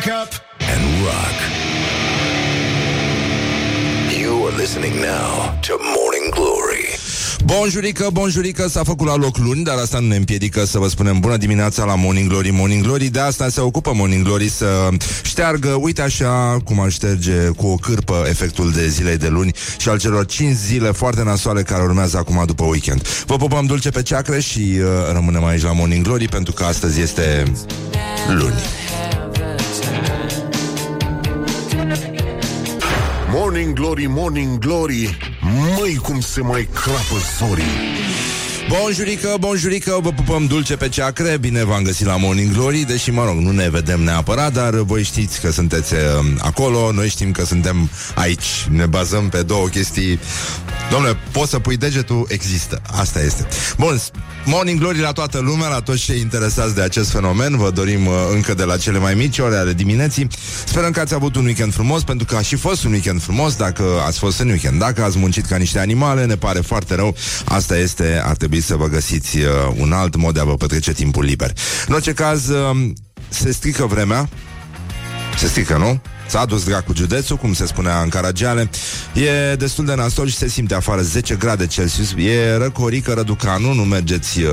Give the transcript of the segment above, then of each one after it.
Wake up and rock. You are listening now to Morning Glory. Bonjurică, bonjurică, s-a făcut la loc luni, dar asta nu ne împiedică să vă spunem bună dimineața la Morning Glory, Morning Glory. De asta se ocupă Morning Glory să șteargă, uite așa cum ar șterge cu o cârpă efectul de zilei de luni și al celor 5 zile foarte nasoale care urmează acum după weekend. Vă pupăm dulce pe ceacre și uh, rămânem aici la Morning Glory pentru că astăzi este luni. Morning Glory, Morning Glory. Măi cum se mai crapă zorii Bonjurică, bonjurică, vă pupăm dulce pe ceacre. Bine v-am găsit la Morning Glory Deși, mă rog, nu ne vedem neapărat Dar voi știți că sunteți uh, acolo. Noi știm că suntem aici. Ne bazăm pe două chestii. Domnule, poți să pui degetul, există. Asta este. Bun, Morning Glory la toată lumea La toți cei interesați de acest fenomen. Vă dorim uh, încă de la cele mai mici ore ale dimineții. Sperăm că ați avut un weekend frumos Pentru că a și fost un weekend frumos Dacă ați fost în weekend. Dacă ați muncit ca niște animale Ne pare foarte rău. Asta este, ar trebui să vă găsiți uh, un alt mod de a vă petrece timpul liber. În orice caz, uh, se strică vremea, se strică, nu? S-a dus dracu județul, cum se spunea în Caragiale. E destul de nasol și se simte afară 10 grade Celsius. E răcorică, răducanu, nu mergeți uh,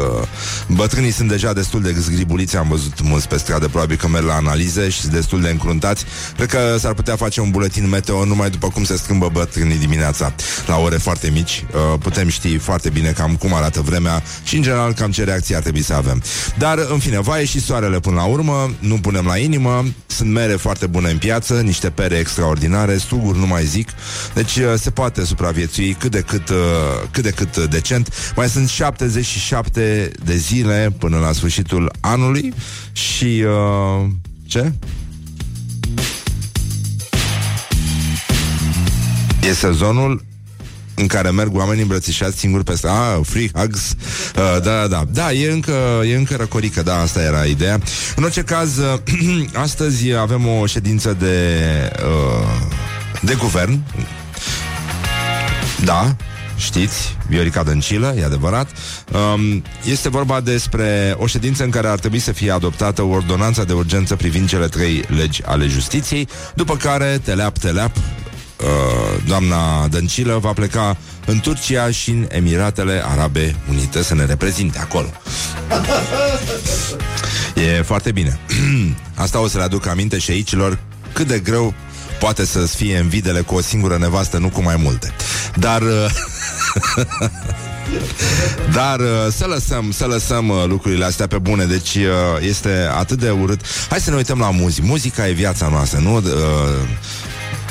Bătrânii sunt deja destul de zgribuliți Am văzut mulți pe stradă, probabil că merg la analize Și destul de încruntați. Cred că s-ar putea face un buletin meteo Numai după cum se schimbă bătrânii dimineața La ore foarte mici. Uh, Putem ști foarte bine cam cum arată vremea Și în general cam ce reacții ar trebui să avem. Dar în fine, va ieși soarele până la urmă Nu punem la inimă. Sunt mere foarte bune în piață niște pere extraordinare, stuguri nu mai zic. Deci uh, se poate supraviețui cât de cât, uh, cât de cât decent. Mai sunt 77 de zile până la sfârșitul anului și uh, ce? E sezonul în care merg oamenii îmbrățișați singuri pe stradă. Ah, free hugs. Uh, da, da, da. Da, e încă, e încă răcorică, da, asta era ideea. În orice caz, uh, astăzi avem o ședință de, uh, de guvern. Da, știți, Viorica Dăncilă, e adevărat. Um, este vorba despre o ședință în care ar trebui să fie adoptată o ordonanță de urgență privind cele trei legi ale justiției, după care, teleap, teleap, uh, doamna Dăncilă va pleca în Turcia și în Emiratele Arabe Unite să ne reprezinte acolo. E foarte bine. Asta o să le aduc aminte și aicilor cât de greu poate să fie în videle cu o singură nevastă, nu cu mai multe. Dar... Uh, Dar uh, să lăsăm, să lăsăm uh, lucrurile astea pe bune Deci uh, este atât de urât Hai să ne uităm la muzică Muzica e viața noastră, nu?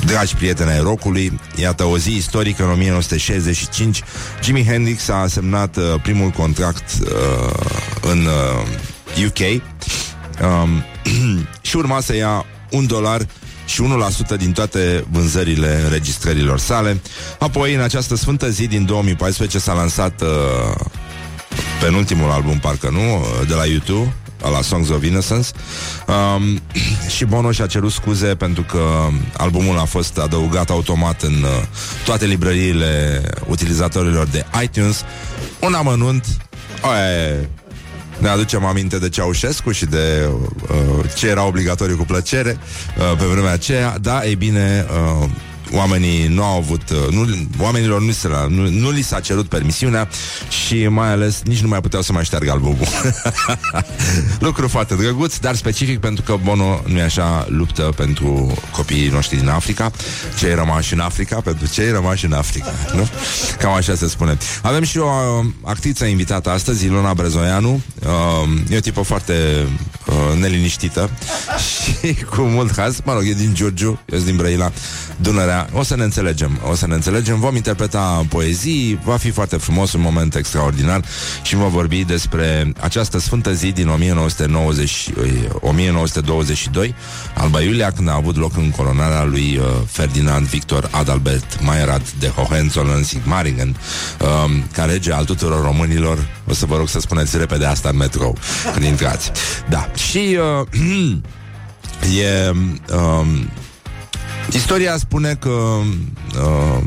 Uh, Dragi prieteni ai rockului, iată o zi istorică în 1965, Jimi Hendrix a semnat uh, primul contract uh, în uh, UK um, și urma să ia un dolar și 1% din toate vânzările înregistrărilor sale. Apoi, în această sfântă zi din 2014 s-a lansat uh, penultimul album, parcă nu, de la YouTube, la Songs of Innocence. Um, și Bonoș și-a cerut scuze pentru că albumul a fost adăugat automat în uh, toate librăriile utilizatorilor de iTunes. Un amănunt. Oaie, ne aducem aminte de Ceaușescu și de uh, ce era obligatoriu cu plăcere uh, pe vremea aceea. Da, ei bine, uh, oamenii nu au avut, uh, nu, oamenilor nu, se la, nu, nu li s-a cerut permisiunea și mai ales nici nu mai puteau să mai șteargă albumul. Lucru foarte drăguț, dar specific pentru că Bono nu e așa luptă pentru copiii noștri din Africa, cei rămași în Africa, pentru cei rămași în Africa, nu? Cam așa se spune. Avem și o uh, actriță invitată astăzi, Ilona Brezoianu, uh, e o tipă foarte uh, neliniștită și cu mult haz, mă rog, e din Giurgiu, eu sunt din Brăila, Dunărea, o să ne înțelegem, o să ne înțelegem, vom interpreta poezii, va fi foarte frumos, un moment extraordinar și vom vorbi despre această sfântă zi din 1990, 1922, Alba Iulia, când a avut loc în coronarea lui uh, Ferdinand Victor Adalbert Maierat de Hohenzollern-Sigmaringen, um, ca rege al tuturor românilor. O să vă rog să spuneți repede asta în metrou când intrați. Da, și uh, e... Um, Istoria spune că uh,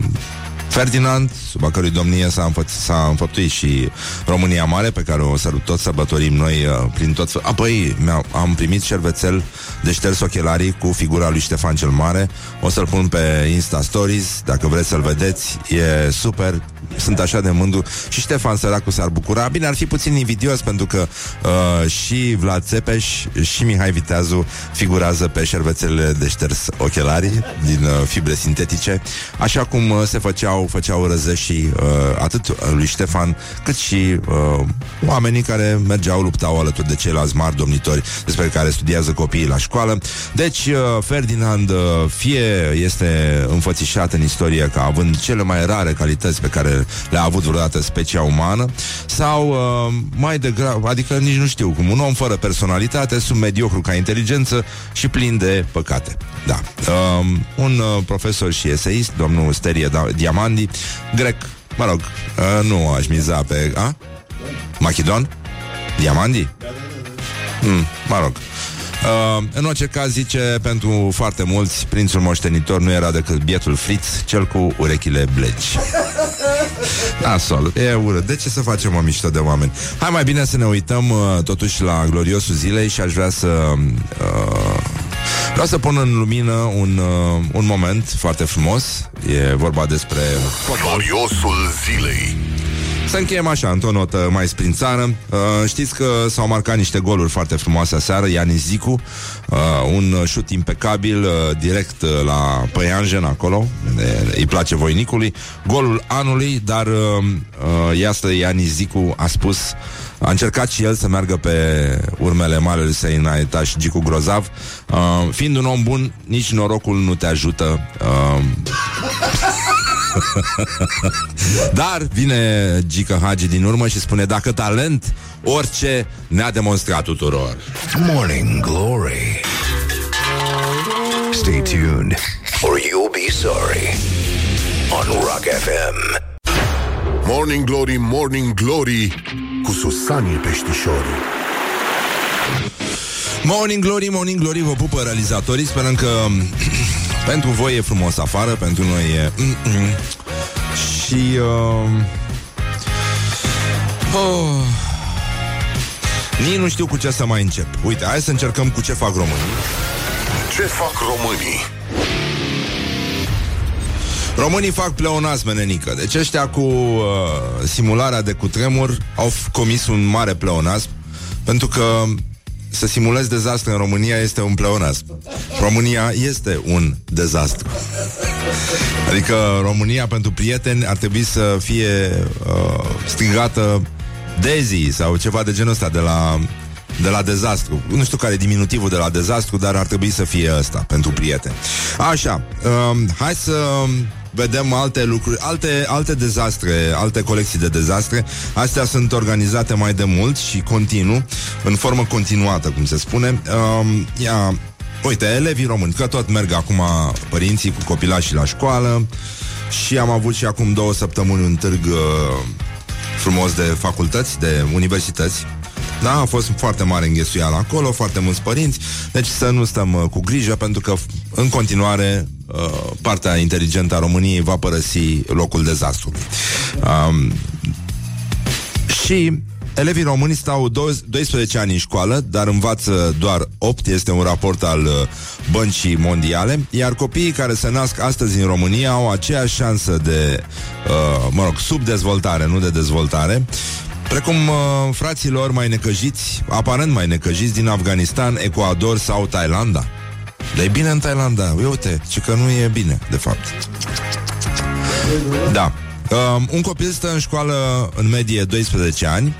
Ferdinand, sub a cărui domnie s-a, înfă- s-a înfăptuit și România Mare, pe care o să tot sărbătorim noi uh, prin tot fel. Apoi am primit șervețel de șters ochelarii cu figura lui Ștefan cel Mare. O să-l pun pe Insta Stories, dacă vreți să-l vedeți. E super, sunt așa de mândru. Și Ștefan Săracu s-ar bucura. Bine, ar fi puțin invidios, pentru că uh, și Vlad Țepeș și Mihai Viteazu figurează pe șervețelele de șters ochelarii din uh, fibre sintetice, așa cum uh, se făceau, făceau răzășii uh, atât lui Ștefan, cât și uh, oamenii care mergeau, luptau alături de ceilalți mari domnitori despre care studiază copiii la școală. Deci, uh, Ferdinand uh, fie este înfățișat în istorie ca având cele mai rare calități pe care le-a avut vreodată specia umană, sau uh, mai degrabă, adică nici nu știu cum, un om fără personalitate, sub mediocru ca inteligență și plin de păcate. Da. Uh, un uh, profesor și eseist, domnul Sterie da- Diamandi, grec, mă rog, uh, nu aș miza pe... A? Machidon? Diamandi? Mm, mă rog. Uh, în orice caz zice pentru foarte mulți Prințul moștenitor nu era decât bietul Fritz Cel cu urechile blegi Da, sol, e urât De ce să facem o mișto de oameni? Hai mai bine să ne uităm uh, totuși la gloriosul zilei Și aș vrea să uh, Vreau să pun în lumină un, uh, un moment foarte frumos E vorba despre Gloriosul zilei să încheiem așa, într-o notă mai sprințară. Uh, știți că s-au marcat niște goluri foarte frumoase aseară. Ianis Zicu, uh, un șut impecabil, uh, direct uh, la Păianjen, acolo. De, îi place voinicului. Golul anului, dar uh, uh, iasă Ianis Zicu a spus a încercat și el să meargă pe urmele marelui săi înaintaș Gicu Grozav. Uh, fiind un om bun, nici norocul nu te ajută. Uh, Dar vine Gica Hagi din urmă și spune Dacă talent, orice ne-a demonstrat tuturor Morning Glory. Stay tuned or you'll be sorry on Rock FM. Morning Glory, Morning Glory Cu Susanii Peștișorii. Morning Glory, Morning Glory Vă pupă realizatorii. Sperăm că pentru voi e frumos afară Pentru noi e Și uh... oh... Nici nu știu cu ce să mai încep. Uite, hai să încercăm cu ce fac românii. Ce fac românii? Românii fac pleonasm, menenică. Deci ăștia cu uh, simularea de cutremur au f- comis un mare pleonasm, pentru că să simulezi dezastru în România este un pleonasm. România este un dezastru. Adică România pentru prieteni ar trebui să fie uh, strigată Dezi sau ceva de genul ăsta de la de la dezastru. Nu știu care e diminutivul de la dezastru, dar ar trebui să fie ăsta, pentru prieteni. Așa, um, hai să vedem alte lucruri, alte, alte dezastre, alte colecții de dezastre. Astea sunt organizate mai de mult și continuu, în formă continuată, cum se spune. Um, ia, uite, elevii români, că tot merg acum părinții cu copilașii la școală și am avut și acum două săptămâni un târg uh, frumos de facultăți, de universități. Da, a fost foarte mare înghesuială acolo, foarte mulți părinți, deci să nu stăm uh, cu grijă, pentru că în continuare uh, partea inteligentă a României va părăsi locul dezastrului. Um, și elevii români stau 12 ani în școală, dar învață doar 8, este un raport al uh, băncii mondiale, iar copiii care se nasc astăzi în România au aceeași șansă de, uh, mă rog, subdezvoltare, nu de dezvoltare, Precum uh, fraților mai necăjiți, aparent mai necăjiți din Afganistan, Ecuador sau Thailanda. Dar e bine în Thailanda, uite, ci că nu e bine, de fapt. Da. Uh, un copil stă în școală în medie 12 ani,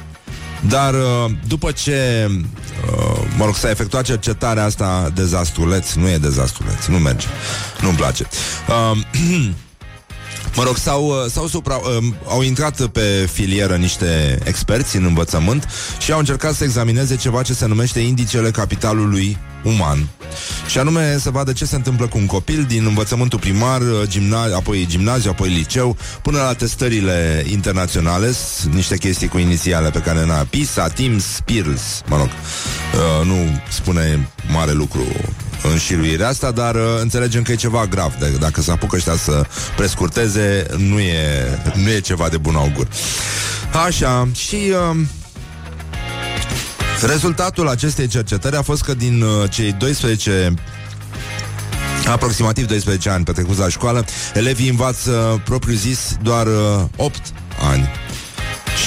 dar uh, după ce, uh, mă rog, s-a efectuat cercetarea asta dezastruleț, nu e dezastruleț, nu merge, nu-mi place. Uh, Mă rog, s-au, s-au supra, uh, au intrat pe filieră niște experți în învățământ și au încercat să examineze ceva ce se numește indicele capitalului uman. Și anume să vadă ce se întâmplă cu un copil din învățământul primar, gimna- apoi gimnaziu, apoi liceu, până la testările internaționale, niște chestii cu inițiale pe care n-a PISA, TIMS, PIRLS, mă rog, uh, nu spune mare lucru înșiruirea asta, dar uh, înțelegem că e ceva grav. De, dacă se apucă ăștia să prescurteze, nu e, nu e ceva de bun augur. Așa, și... Uh, Rezultatul acestei cercetări a fost că din uh, cei 12 aproximativ 12 ani petrecuți la școală, elevii învață propriu zis doar uh, 8 ani.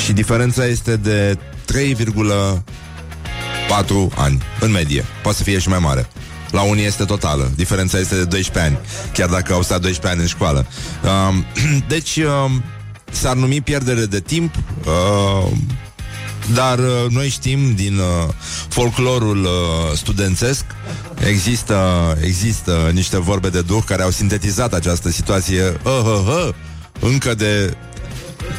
Și diferența este de 3,4 ani în medie. Poate să fie și mai mare. La unii este totală. Diferența este de 12 ani, chiar dacă au stat 12 ani în școală. Uh, deci, uh, s-ar numi pierdere de timp. Uh, dar uh, noi știm din uh, folclorul uh, studențesc există, există niște vorbe de duh care au sintetizat această situație uh, uh, uh, încă de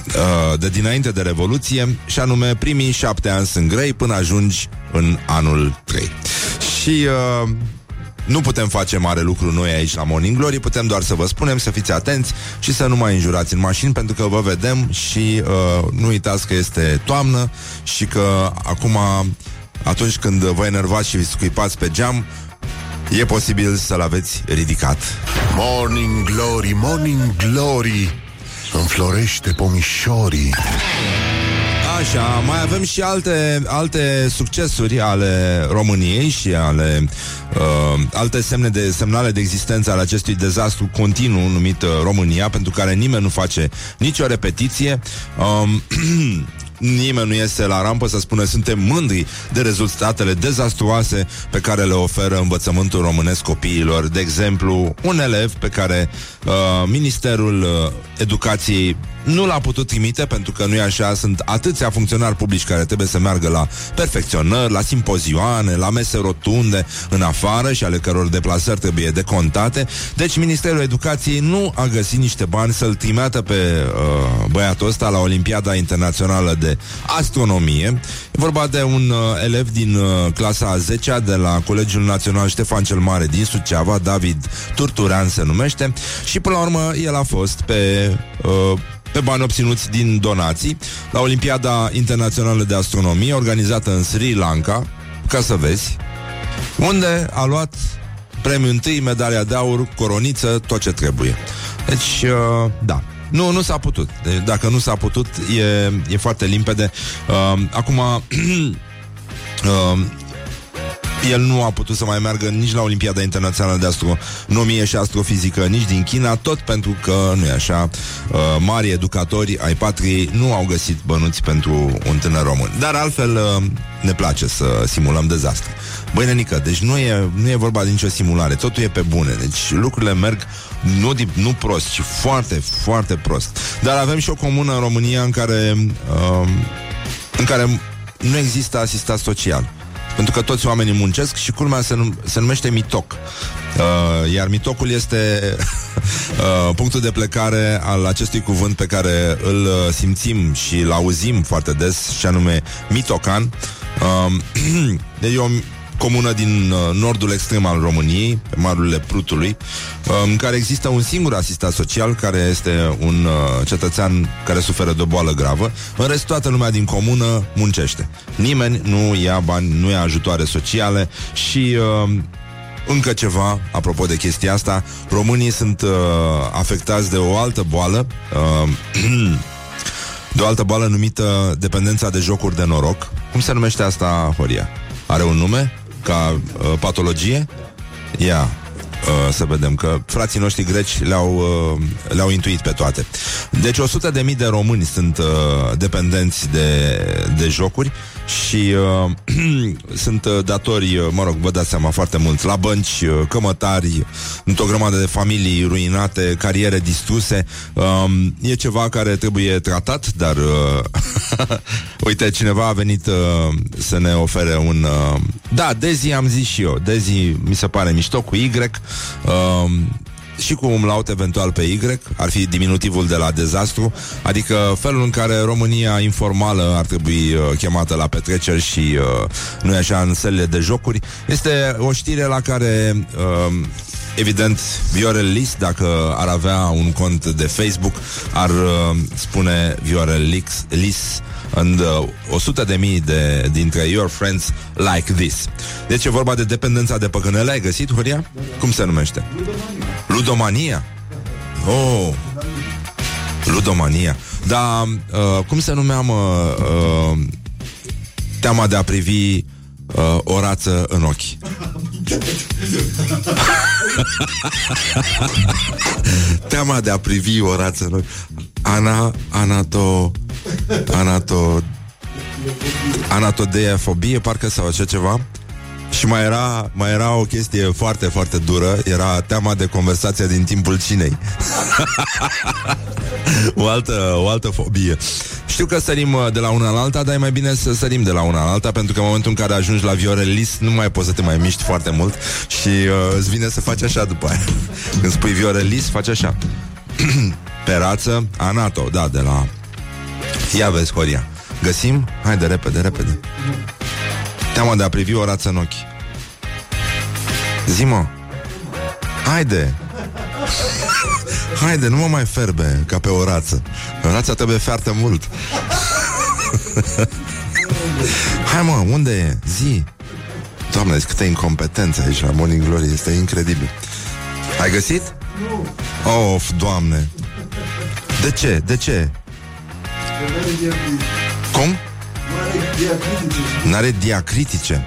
uh, de dinainte de Revoluție și anume primii șapte ani sunt grei până ajungi în anul 3. Și uh, nu putem face mare lucru noi aici la Morning Glory, putem doar să vă spunem să fiți atenți și să nu mai înjurați în mașini pentru că vă vedem și uh, nu uitați că este toamnă și că acum, atunci când vă enervați și vi scuipați pe geam, e posibil să-l aveți ridicat. Morning Glory, Morning Glory Înflorește pomișorii Așa, mai avem și alte, alte succesuri ale României și ale uh, alte semne de semnale de existență ale acestui dezastru continuu numit uh, România, pentru care nimeni nu face nicio repetiție. Um, nimeni nu iese la rampă să spună suntem mândri de rezultatele dezastruoase pe care le oferă învățământul românesc copiilor. De exemplu, un elev pe care uh, Ministerul uh, Educației nu l-a putut trimite pentru că nu e așa, sunt atâția funcționari publici care trebuie să meargă la perfecționări, la simpozioane, la mese rotunde în afară și ale căror deplasări trebuie decontate. Deci Ministerul Educației nu a găsit niște bani să-l trimeată pe uh, băiatul ăsta la Olimpiada Internațională de Astronomie. E vorba de un uh, elev din uh, clasa a 10 de la Colegiul Național Ștefan cel Mare din Suceava, David Turturean se numește, și până la urmă el a fost pe uh, pe bani obținuți din donații la Olimpiada Internațională de Astronomie organizată în Sri Lanka, ca să vezi, unde a luat premiul întâi, medalia de aur, coroniță, tot ce trebuie. Deci, uh, da, nu, nu s-a putut. De, dacă nu s-a putut, e, e foarte limpede. Uh, acum, uh, el nu a putut să mai meargă nici la Olimpiada Internațională de Astronomie și Astrofizică, nici din China, tot pentru că, nu e așa, uh, mari educatori ai patriei nu au găsit bănuți pentru un tânăr român. Dar altfel uh, ne place să simulăm dezastre. Băi, nenică, deci nu e, nu e vorba de nicio simulare, totul e pe bune, deci lucrurile merg nu, nu prost, ci foarte, foarte prost. Dar avem și o comună în România în care, uh, în care nu există asistat social. Pentru că toți oamenii muncesc și culmea se, num- se numește mitoc. Uh, iar mitocul este uh, punctul de plecare al acestui cuvânt pe care îl uh, simțim și îl auzim foarte des, și anume mitocan. Uh, deci o comună din uh, nordul extrem al României, pe marurile Prutului, uh, în care există un singur asistat social, care este un uh, cetățean care suferă de o boală gravă. În rest, toată lumea din comună muncește. Nimeni nu ia bani, nu ia ajutoare sociale și... Uh, încă ceva, apropo de chestia asta, românii sunt uh, afectați de o altă boală, uh, de o altă boală numită dependența de jocuri de noroc. Cum se numește asta, Horia? Are un nume? Ca uh, patologie? Ia, uh, să vedem că frații noștri greci le-au, uh, le-au intuit pe toate. Deci 100 de mii de români sunt uh, dependenți de, de jocuri și uh, sunt uh, datori, uh, mă rog, vă dați seama, foarte mulți, la bănci, uh, cămătari, într-o grămadă de familii ruinate, cariere distruse. Uh, e ceva care trebuie tratat, dar uh, uite, cineva a venit uh, să ne ofere un... Uh, da, Dezi am zis și eu, Dezi mi se pare mișto cu Y. Uh, și cu umlaut eventual pe Y, ar fi diminutivul de la dezastru, adică felul în care România informală ar trebui uh, chemată la petreceri și uh, nu e așa în sălile de jocuri. Este o știre la care uh, Evident, Viorel Lis, dacă ar avea un cont de Facebook, ar uh, spune Viorel Lis, Lis and uh, 100 de mii de, dintre your friends like this. Deci e vorba de dependența de păcănele. Ai găsit, Horia? Cum se numește? Ludomania. Oh, Ludomania. Dar uh, cum se numea, mă, uh, teama de a privi uh, o rață în ochi? teama de a privi o rață în ochi. Ana, anato, anato, anatodeafobie, parcă sau așa ceva. Și mai era, mai era o chestie foarte, foarte dură. Era teama de conversația din timpul cinei. O, altă, o altă fobie. Știu că sărim uh, de la una la alta Dar e mai bine să sărim de la una la alta Pentru că în momentul în care ajungi la viorelis Nu mai poți să te mai miști foarte mult Și uh, îți vine să faci așa după aia. Când spui viorelis, faci așa Pe rață, anato, da, de la Ia vezi, Horia. Găsim? Haide, repede, repede. Teama de a privi o rață în ochi. Zi, mă Haide. Haide, nu mă mai ferbe ca pe o rață Rața trebuie foarte mult. Hai mă, unde e? Zi. Doamne, câtă incompetență aici la Morning Glory Este incredibil. Ai găsit? Nu. Of, doamne De ce? De ce? Cum? N-are diacritice.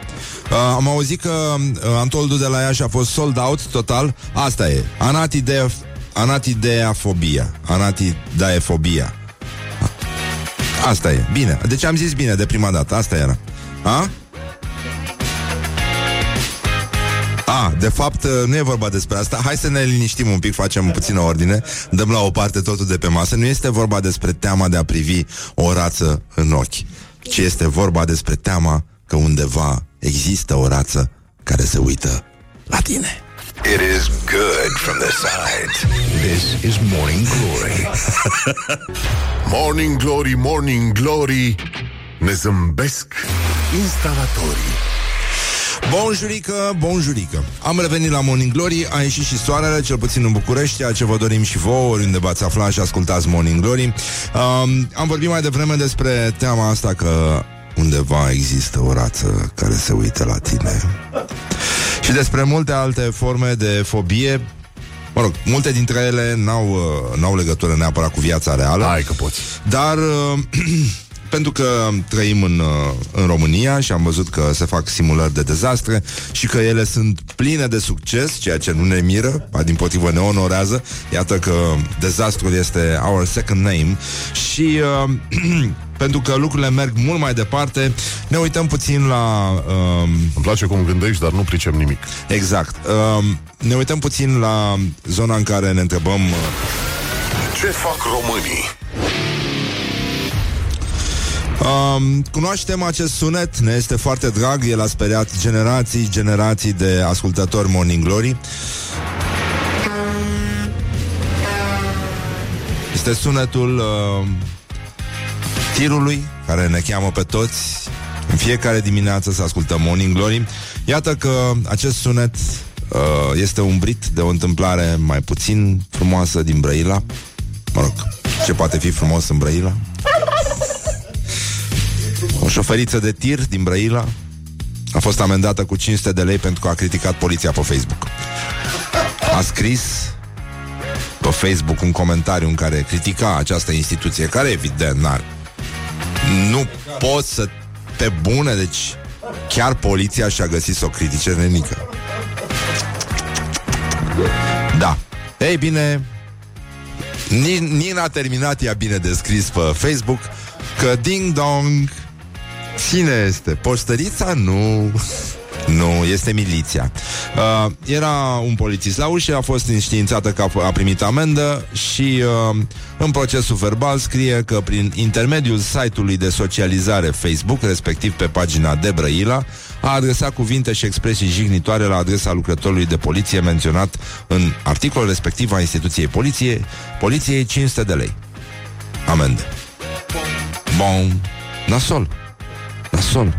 Uh, am auzit că uh, Antoldul de la Iași a fost sold out total. Asta e. Anatidea, anatideafobia. Anatidaefobia. Asta e. Bine. Deci am zis bine de prima dată. Asta era. A? A, de fapt, uh, nu e vorba despre asta. Hai să ne liniștim un pic, facem puțină ordine, dăm la o parte totul de pe masă. Nu este vorba despre teama de a privi o rață în ochi ci este vorba despre teama că undeva există o rață care se uită la tine. It is good from the sides. This is Morning Glory. Morning Glory, Morning Glory Ne zâmbesc instalatorii Bonjurică, bonjurică Am revenit la Morning Glory A ieșit și soarele, cel puțin în București Ceea ce vă dorim și vouă, oriunde v-ați afla Și ascultați Morning Glory. Um, Am vorbit mai devreme despre teama asta Că undeva există o rață Care se uită la tine. Și despre multe alte forme de fobie. Mă rog, multe dintre ele n-au, uh, n-au legătură neapărat cu viața reală. Hai că poți. Dar uh, pentru că trăim în, uh, în România și am văzut că se fac simulări de dezastre și că ele sunt pline de succes, ceea ce nu ne miră, din potrivă ne onorează. Iată că dezastrul este our second name și uh, pentru că lucrurile merg mult mai departe, ne uităm puțin la... Uh, Îmi place cum gândești, dar nu pricep nimic. Exact. Uh, ne uităm puțin la zona în care ne întrebăm... Uh, Ce fac românii? Um, cunoaștem acest sunet, ne este foarte drag, el a speriat generații, generații de ascultători Morning Glory. Este sunetul uh, tirului care ne cheamă pe toți în fiecare dimineață să ascultăm Morning Glory. Iată că acest sunet uh, este umbrit de o întâmplare mai puțin frumoasă din Brăila. Mă rog, ce poate fi frumos în Brăila? O șoferiță de tir din Brăila a fost amendată cu 500 de lei pentru că a criticat poliția pe Facebook. A scris pe Facebook un comentariu în care critica această instituție, care evident n-are. Nu pot să pe bune, deci chiar poliția și-a găsit să o critice nenică. Da. Ei bine, nici n-a terminat ea bine descris pe Facebook că ding dong Cine este? Poștărița? Nu. Nu, este miliția. Uh, era un polițist la ușă, a fost înștiințată că a, a primit amendă și uh, în procesul verbal scrie că prin intermediul site-ului de socializare Facebook, respectiv pe pagina de Brăila, a adresat cuvinte și expresii jignitoare la adresa lucrătorului de poliție menționat în articolul respectiv a instituției poliție, poliției 500 de lei. Amendă. Bun. Nasol. Nasol.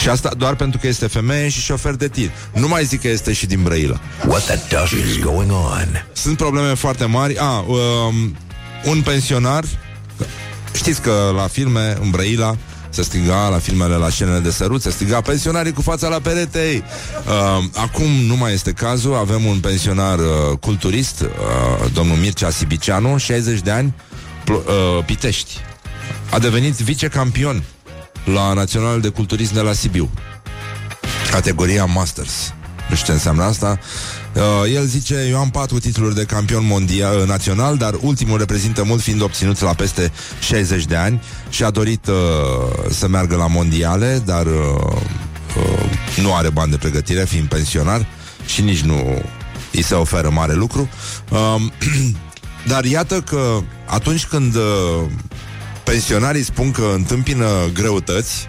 Și asta doar pentru că este femeie și șofer de tir. Nu mai zic că este și din Brăila. What the duck is going on? Sunt probleme foarte mari. A, um, un pensionar Știți că la filme, în Brăila, se striga la filmele, la scenele de sărut, se striga pensionarii cu fața la perete. Uh, acum nu mai este cazul, avem un pensionar uh, culturist, uh, domnul Mircea Sibicianu, 60 de ani, pl- uh, Pitești. A devenit vicecampion la Național de Culturism de la Sibiu. Categoria Masters. Nu știu ce înseamnă asta. Uh, el zice, eu am patru titluri de campion mondial uh, național, dar ultimul reprezintă mult fiind obținut la peste 60 de ani și a dorit uh, să meargă la mondiale, dar uh, uh, nu are bani de pregătire, fiind pensionar și nici nu îi se oferă mare lucru. Uh, dar iată că atunci când uh, pensionarii spun că întâmpină greutăți,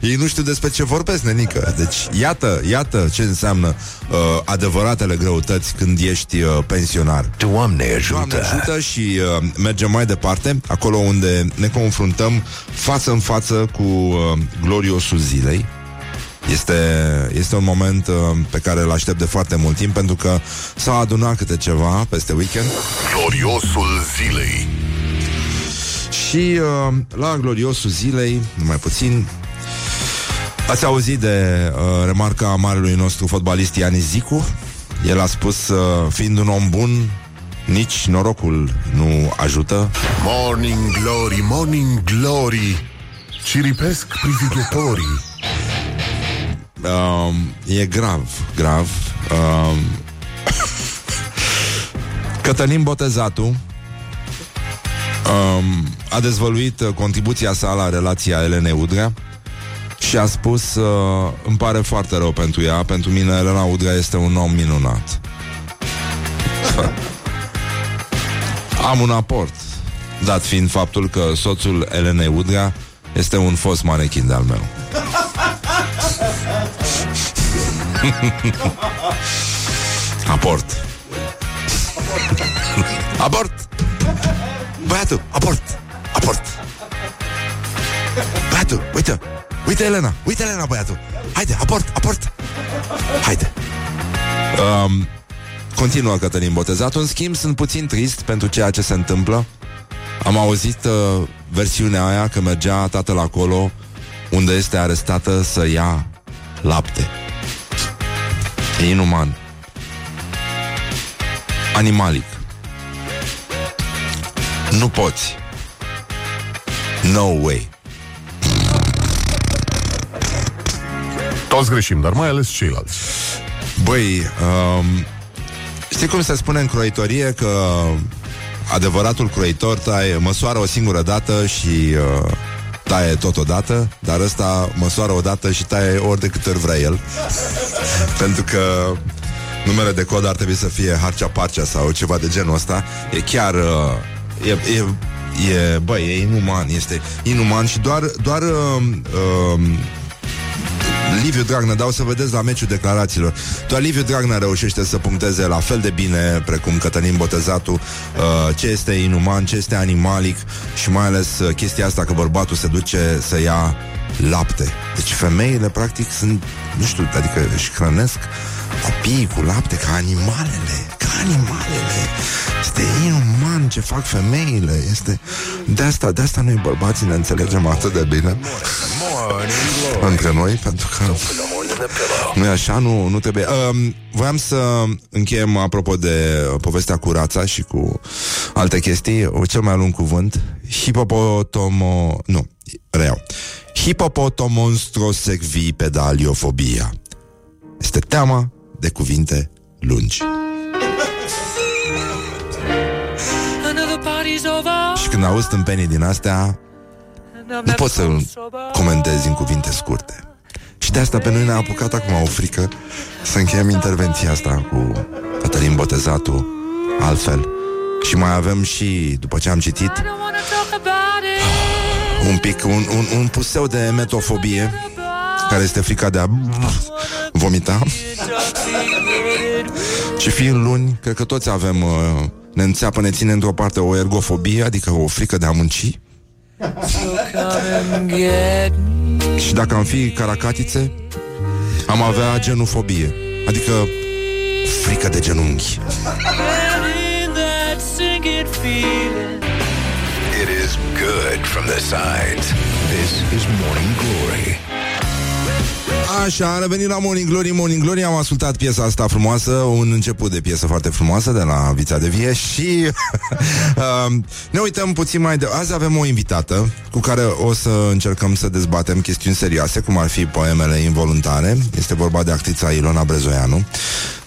ei nu știu despre ce vorbesc, nenică. Deci, iată, iată ce înseamnă uh, adevăratele greutăți când ești uh, pensionar. Doamne ajută! Doamne ajută și uh, mergem mai departe, acolo unde ne confruntăm față în față cu uh, gloriosul zilei. Este, este un moment uh, pe care îl aștept de foarte mult timp pentru că s-a adunat câte ceva peste weekend Gloriosul zilei. Și uh, la gloriosul zilei, numai puțin, ați auzit de uh, remarca marelui nostru fotbalist Ianis Zicu? El a spus, uh, fiind un om bun, nici norocul nu ajută. Morning glory, morning glory. Ciripesc privighetorii. Um, e grav, grav. Um, Cătălin Botezatul um, a dezvăluit uh, contribuția sa la relația Elenei Udrea și a spus uh, îmi pare foarte rău pentru ea, pentru mine Elena Udrea este un om minunat. Am un aport, dat fiind faptul că soțul Elenei Udrea este un fost manechin de-al meu. Aport. Abort! Băiatul, aport! Aport! Băiatul, uite! Uite, Elena! Uite, Elena, băiatul! Haide, aport, aport! Haide! Um, continuă Cătălin Botezatul. În schimb, sunt puțin trist pentru ceea ce se întâmplă. Am auzit uh, versiunea aia că mergea tatăl acolo unde este arestată să ia lapte. E inuman. Animalic. Nu poți. No way. Toți greșim, dar mai ales ceilalți. Băi, um, știi cum se spune în croitorie că adevăratul croitor taie, măsoară o singură dată și uh, taie totodată, dar ăsta măsoară o dată și taie ori de câte ori vrea el. Pentru că numele de cod ar trebui să fie Harcea Parcea sau ceva de genul ăsta. E chiar... Uh, e, e, e, băi, e inuman, este inuman și doar, doar uh, uh, Liviu Dragnea, dau să vedeți la meciul declarațiilor. Doar Liviu Dragnea reușește să puncteze la fel de bine precum Cătălin Botezatu uh, ce este inuman, ce este animalic și mai ales uh, chestia asta că bărbatul se duce să ia lapte. Deci femeile practic sunt, nu știu, adică își hrănesc copiii cu lapte ca animalele, ca animalele. Este inuman ce fac femeile. Este de asta, de asta noi bărbații ne înțelegem atât de bine între noi, pentru că nu e așa, nu, nu trebuie. Um, voiam să încheiem apropo de uh, povestea cu rața și cu alte chestii, uh, cel mai lung cuvânt, hipopotomo... Nu, reiau. Hipopotomonstrosecvipedaliofobia. Este teama de cuvinte lungi. Și când auzi tâmpenii din astea, nu poți să comentezi în cuvinte scurte. Și de asta pe noi ne-a apucat acum o frică să încheiem intervenția asta cu Cătălin Botezatu altfel. Și mai avem și, după ce am citit, un pic, un, un, un puseu de metofobie care este frica de a vomita. Și fiind luni, cred că toți avem, uh, ne înțeapă, ne ține într-o parte o ergofobie, adică o frică de a munci. Și dacă am fi caracatițe, am avea genufobie, adică frică de genunchi. It is good from the sides. This is Morning Glory. Așa, am revenit la Morning Glory. Morning Glory, am ascultat piesa asta frumoasă Un început de piesă foarte frumoasă De la Vița de Vie Și uh, ne uităm puțin mai de... Azi avem o invitată Cu care o să încercăm să dezbatem Chestiuni serioase, cum ar fi poemele involuntare. Este vorba de actrița Ilona Brezoianu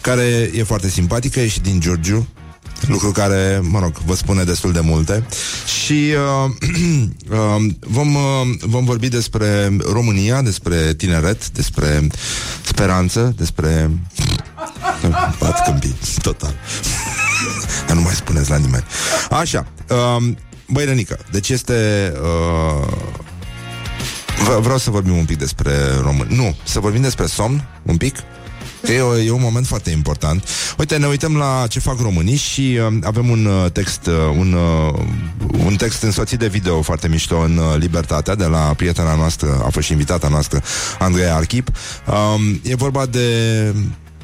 Care e foarte simpatică E și din Giurgiu Lucru care, mă rog, vă spune destul de multe. Și uh, uh, vom, uh, vom vorbi despre România Despre tineret Despre speranță Despre Pat câmpii, total. Dar nu mai spuneți la nimeni. Așa uh, Băi, Rănică, deci este uh, v- Vreau să vorbim un pic despre român. Nu, să vorbim despre somn Un pic E, o, e un moment foarte important. Uite, ne uităm la ce fac românii și uh, avem un uh, text, uh, un, uh, un text însoțit de video foarte mișto în uh, Libertatea, de la prietena noastră, a fost și invitata noastră, Andreea Archip. Um, e vorba de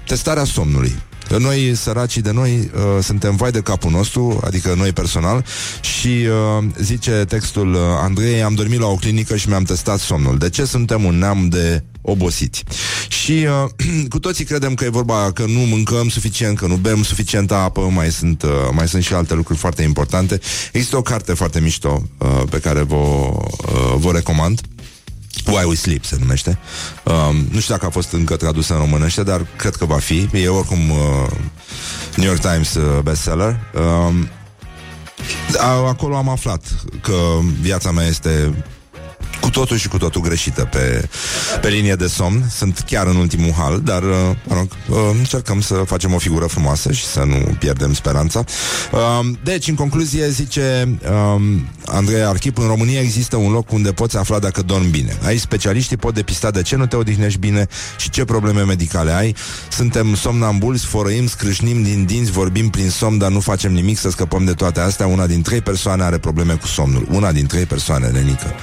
testarea somnului. Că noi, săracii de noi, uh, suntem vai de capul nostru, adică noi personal, și uh, zice textul uh, Andrei, am dormit la o clinică și mi-am testat somnul. De ce suntem un neam de obosiți? Și uh, cu toții credem că e vorba că nu mâncăm suficient, că nu bem suficientă apă, mai sunt, uh, mai sunt și alte lucruri foarte importante. Există o carte foarte mișto uh, pe care vă, uh, vă recomand. Why We Sleep se numește. Um, nu știu dacă a fost încă tradusă în românește, dar cred că va fi. E oricum uh, New York Times uh, bestseller. Um, a- acolo am aflat că viața mea este cu totul și cu totul greșită pe, pe linie de somn. Sunt chiar în ultimul hal, dar uh, mă rog, uh, încercăm să facem o figură frumoasă și să nu pierdem speranța. Uh, deci, în concluzie, zice um, Andrei Archip, în România există un loc unde poți afla dacă dormi bine. Aici specialiștii pot depista de ce nu te odihnești bine și ce probleme medicale ai. Suntem somnambuli, sfărăim, scrâșnim din dinți, vorbim prin somn, dar nu facem nimic să scăpăm de toate astea. Una din trei persoane are probleme cu somnul. Una din trei persoane, Lenică.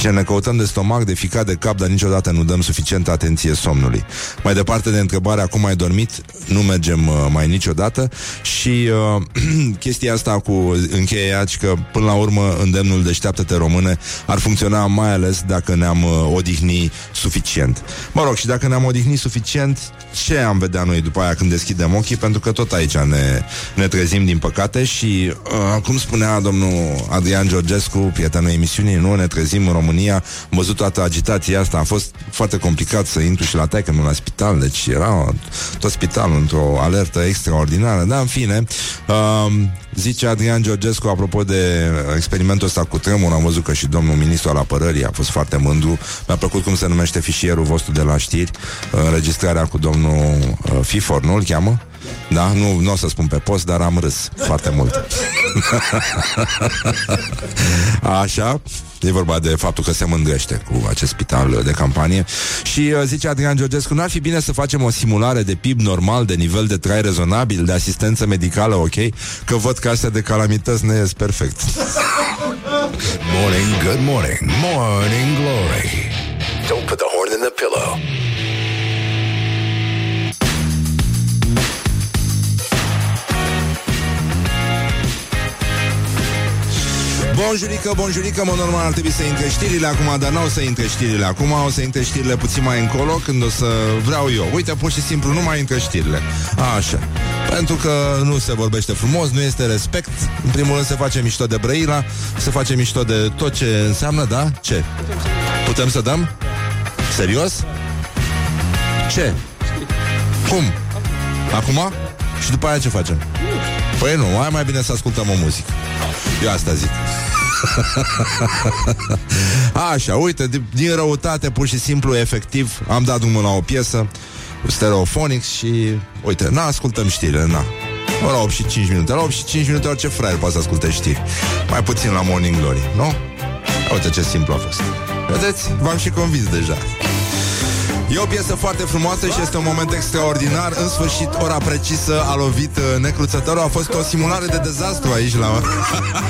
Zice, ne căutăm de stomac, de ficat, de cap, dar niciodată nu dăm suficientă atenție somnului. Mai departe de întrebarea cum ai dormit, nu mergem uh, mai niciodată și uh, chestia asta cu încheia că până la urmă îndemnul deșteaptă-te române ar funcționa mai ales dacă ne-am uh, odihni suficient. Mă rog, și dacă ne-am odihni suficient, ce am vedea noi după aia când deschidem ochii? Pentru că tot aici ne, ne trezim din păcate și, uh, cum spunea domnul Adrian Georgescu, prietenul emisiunii, nu ne trezim în România, am văzut toată agitația asta, a fost foarte complicat să intru și la taică la spital, deci era tot spitalul într-o alertă extraordinară, dar în fine, uh, zice Adrian Georgescu, apropo de experimentul ăsta cu tremur, am văzut că și domnul ministru al apărării a fost foarte mândru, mi-a plăcut cum se numește fișierul vostru de la știri, uh, înregistrarea cu domnul uh, Fifor, nu-l cheamă? Da, nu, nu o să spun pe post, dar am râs foarte mult. Așa, e vorba de faptul că se mândrește cu acest spital de campanie. Și uh, zice Adrian Georgescu, n-ar fi bine să facem o simulare de PIB normal, de nivel de trai rezonabil, de asistență medicală, ok? Că văd că astea de calamități ne ies perfect. Morning, good morning. Morning Glory. Don't put the horn in the pillow. Bonjurică, bonjurică, mă normal ar trebui să intre știrile acum, dar nu o să intre știrile acum, o să intre știrile puțin mai încolo, când o să vreau eu. Uite, pur și simplu, nu mai intră știrile. Așa. Pentru că nu se vorbește frumos, nu este respect. În primul rând se face mișto de Brăila, se face mișto de tot ce înseamnă, da? Ce? Putem să dăm? Serios? Ce? Cum? Acum? Și după aia ce facem? Păi nu, mai mai bine să ascultăm o muzică. Eu asta zic. Așa, uite, din, din răutate, pur și simplu, efectiv, am dat drumul la o piesă, stereofonic și, uite, na, ascultăm știrile, na. La 8 și 5 minute. La 8 și 5 minute orice fraier poate să asculte știri. Mai puțin la Morning Glory, nu? Uite ce simplu a fost. Vedeți? V-am și convins deja. E o piesă foarte frumoasă și este un moment extraordinar. În sfârșit, ora precisă a lovit uh, necruțătorul. A fost o simulare de dezastru aici la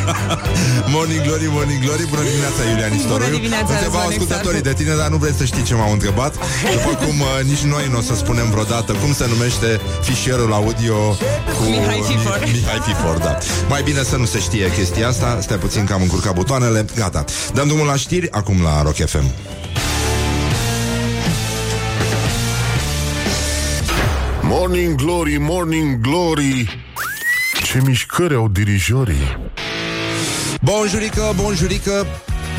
Morning Glory, Morning Glory. Bună dimineața, Iulian Istoru. Bună dimineața, Întreba ascultătorii de tine, dar nu vrei să știi ce m-au întrebat. După cum uh, nici noi nu o să spunem vreodată cum se numește fișierul audio cu Mihai Fifor. Mi- Mihai Fifor, da. Mai bine să nu se știe chestia asta. Stai puțin că am încurcat butoanele. Gata. Dăm drumul la știri, acum la Rock FM. Morning Glory, Morning Glory. Ce mișcări au dirijorii. Bonjurică, bonjurică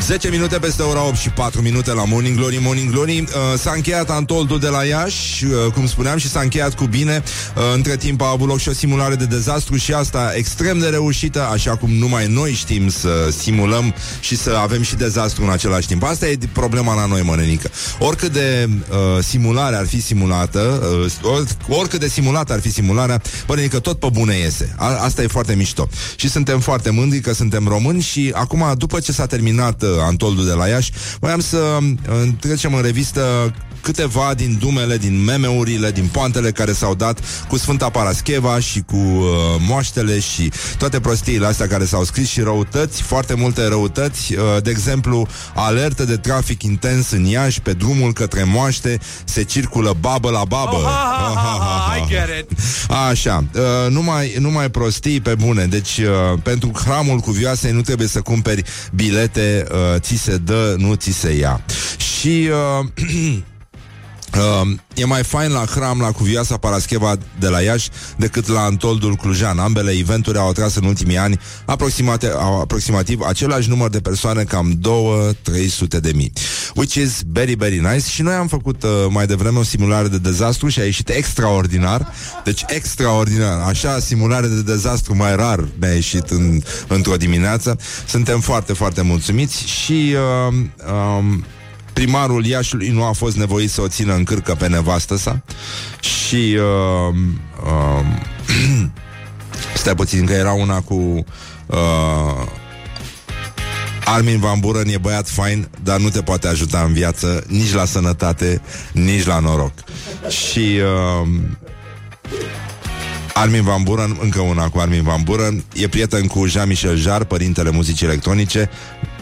10 minute peste ora 8 și 4 minute la Morning Glory, Morning Glory uh, S-a încheiat Antoldul de la Iași uh, Cum spuneam și s-a încheiat cu bine. Uh, Între timp a avut loc și o simulare de dezastru Și asta extrem de reușită Așa cum numai noi știm să simulăm Și să avem și dezastru în același timp. Asta e problema la noi, mănenică. Oricât de uh, simulare ar fi simulată uh, or, Oricât de simulată ar fi simularea Mănenică tot pe bune iese. A, Asta e foarte mișto. Și suntem foarte mândri că suntem români Și acum, după ce s-a terminat uh, Antoldul de la Iași. Voiam să uh, trecem în revistă câteva din dumele, din memeurile, din poantele care s-au dat cu Sfânta Parascheva și cu uh, moaștele și toate prostiile astea care s-au scris și răutăți, foarte multe răutăți. Uh, de exemplu, alertă de trafic intens în Iași, pe drumul către moaște, se circulă babă la babă. Oh, ha, ha, ha, ha, I get it. Așa, uh, numai, numai prostii pe bune. Deci, uh, pentru hramul cu vioasei nu trebuie să cumperi bilete, uh, ți se dă, nu ți se ia. Și... Uh, Uh, e mai fain la hram la Cuvioasa Parascheva de la Iași decât la Antoldul Clujan. Ambele eventuri au atras în ultimii ani aproximate, au aproximativ același număr de persoane, cam 2-300 de mii. Which is very, very nice. Și noi am făcut uh, mai devreme o simulare de dezastru și a ieșit extraordinar. Deci extraordinar. Așa, simulare de dezastru mai rar ne-a ieșit în, într-o dimineață. Suntem foarte, foarte mulțumiți și... Uh, um, primarul Iașului nu a fost nevoit să o țină în cârcă pe nevastă sa și uh, uh, stai puțin că era una cu uh, Armin Van Buren e băiat fain, dar nu te poate ajuta în viață, nici la sănătate, nici la noroc. Și uh, Armin Van Buren, încă una cu Armin Van Buren, e prieten cu Jean-Michel Jarre, părintele muzicii electronice.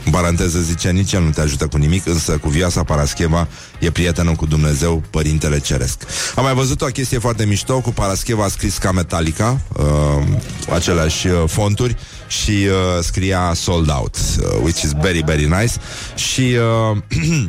În paranteză zice, nici el nu te ajută cu nimic, însă cu Viasa Parascheva e prietenul cu Dumnezeu, părintele ceresc. Am mai văzut o chestie foarte mișto, cu Parascheva scris ca Metallica, uh, aceleași uh, fonturi, și uh, scria sold out, uh, which is very, very nice. Și... Uh,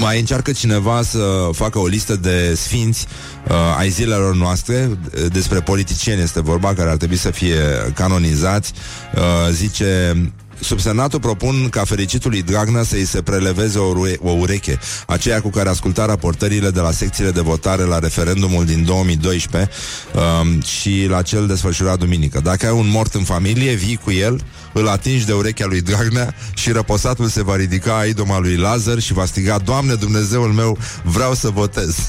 mai încearcă cineva să facă o listă de sfinți uh, ai zilelor noastre, despre politicieni este vorba, care ar trebui să fie canonizați. Uh, zice Subsenatul propun ca fericitului Dragnea să-i se preleveze o, ure- o ureche, aceea cu care asculta raportările de la secțiile de votare la referendumul din 2012 um, și la cel desfășurat duminică. Dacă ai un mort în familie, vii cu el, îl atingi de urechea lui Dragnea și răposatul se va ridica a idoma lui Lazar și va striga Doamne Dumnezeul meu, vreau să votez.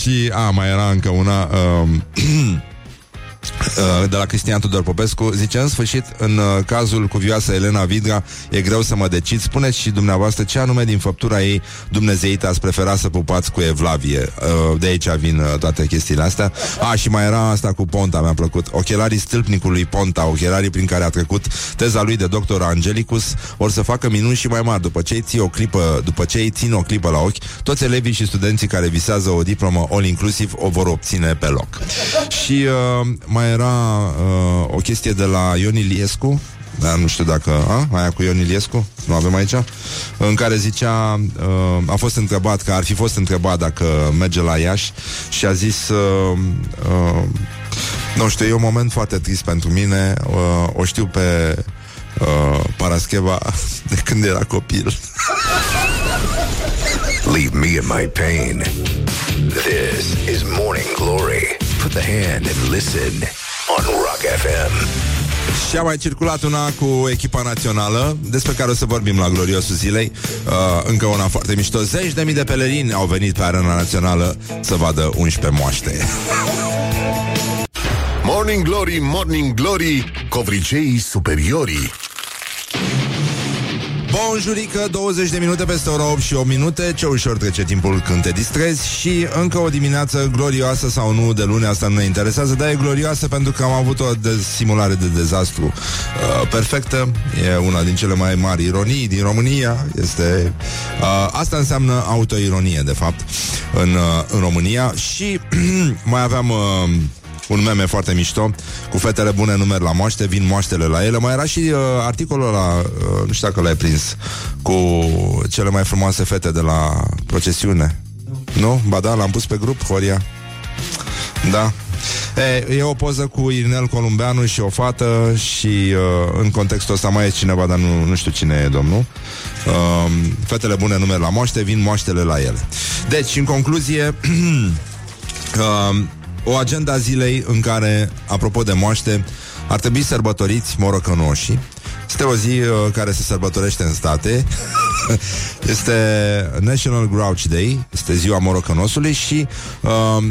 și, a, mai era încă una... Um, de la Cristian Tudor Popescu. Zice, în sfârșit, în uh, cazul cu vioasa Elena Vidra E greu să mă decid. Spuneți și dumneavoastră ce anume din făptura ei Dumnezeita ați prefera să pupați cu Evlavie. Uh, De aici vin uh, toate chestiile astea. A, și mai era asta cu Ponta Mi-a plăcut. Ochelarii stâlpnicului Ponta Ochelarii prin care a trecut teza lui de doctor Angelicus Or să facă minuni și mai mari. După ce îi ții o clipă După ce îi țin o clipă la ochi Toți elevii și studenții care visează o diplomă all-inclusiv O vor obține pe loc. Și uh, mai era uh, o chestie de la Ion Iliescu dar nu știu dacă... A? Aia cu Ion Iliescu? Nu avem aici? În care zicea... Uh, a fost întrebat, că ar fi fost întrebat dacă merge la Iași și a zis... Uh, uh, nu știu, e un moment foarte trist pentru mine. Uh, o știu pe uh, Parascheva de când era copil. Leave me in my pain. This is Morning Glory. Put the hand and listen on Rock FM. Și a mai circulat una cu echipa națională Despre care o să vorbim la gloriosul zilei. Uh, Încă una foarte mișto. Zeci de mii de pelerini au venit pe arena națională Să vadă 11 moaște. Morning Glory, Morning Glory Covriceii superiorii Bonjurică, 20 de minute peste ora 8 și 8 minute. Ce ușor trece timpul când te distrezi Și încă o dimineață glorioasă sau nu De luni, asta nu ne interesează Dar e glorioasă pentru că am avut o de- simulare de dezastru uh, Perfectă. E una din cele mai mari ironii din România. Este uh, Asta înseamnă autoironie, de fapt În, uh, în România. Și mai aveam uh, un meme foarte mișto Cu fetele bune nu merg la moaște Vin moaștele la ele Mai era și uh, articolul ăla uh, Nu știu dacă l-ai prins Cu cele mai frumoase fete de la procesiune Nu? Ba da, l-am pus pe grup, Horia Da E, e o poză cu Irinel Columbeanu și o fată și uh, în contextul ăsta mai e cineva, dar nu, nu știu cine e domnul. Uh, fetele bune nu merg la moaște, vin moaștele la ele. Deci, în concluzie, uh, o agenda zilei în care, apropo de moaște, ar trebui sărbătoriți morocănoșii. Este o zi uh, care se sărbătorește în state. este National Grouch Day, este ziua morocănosului și uh,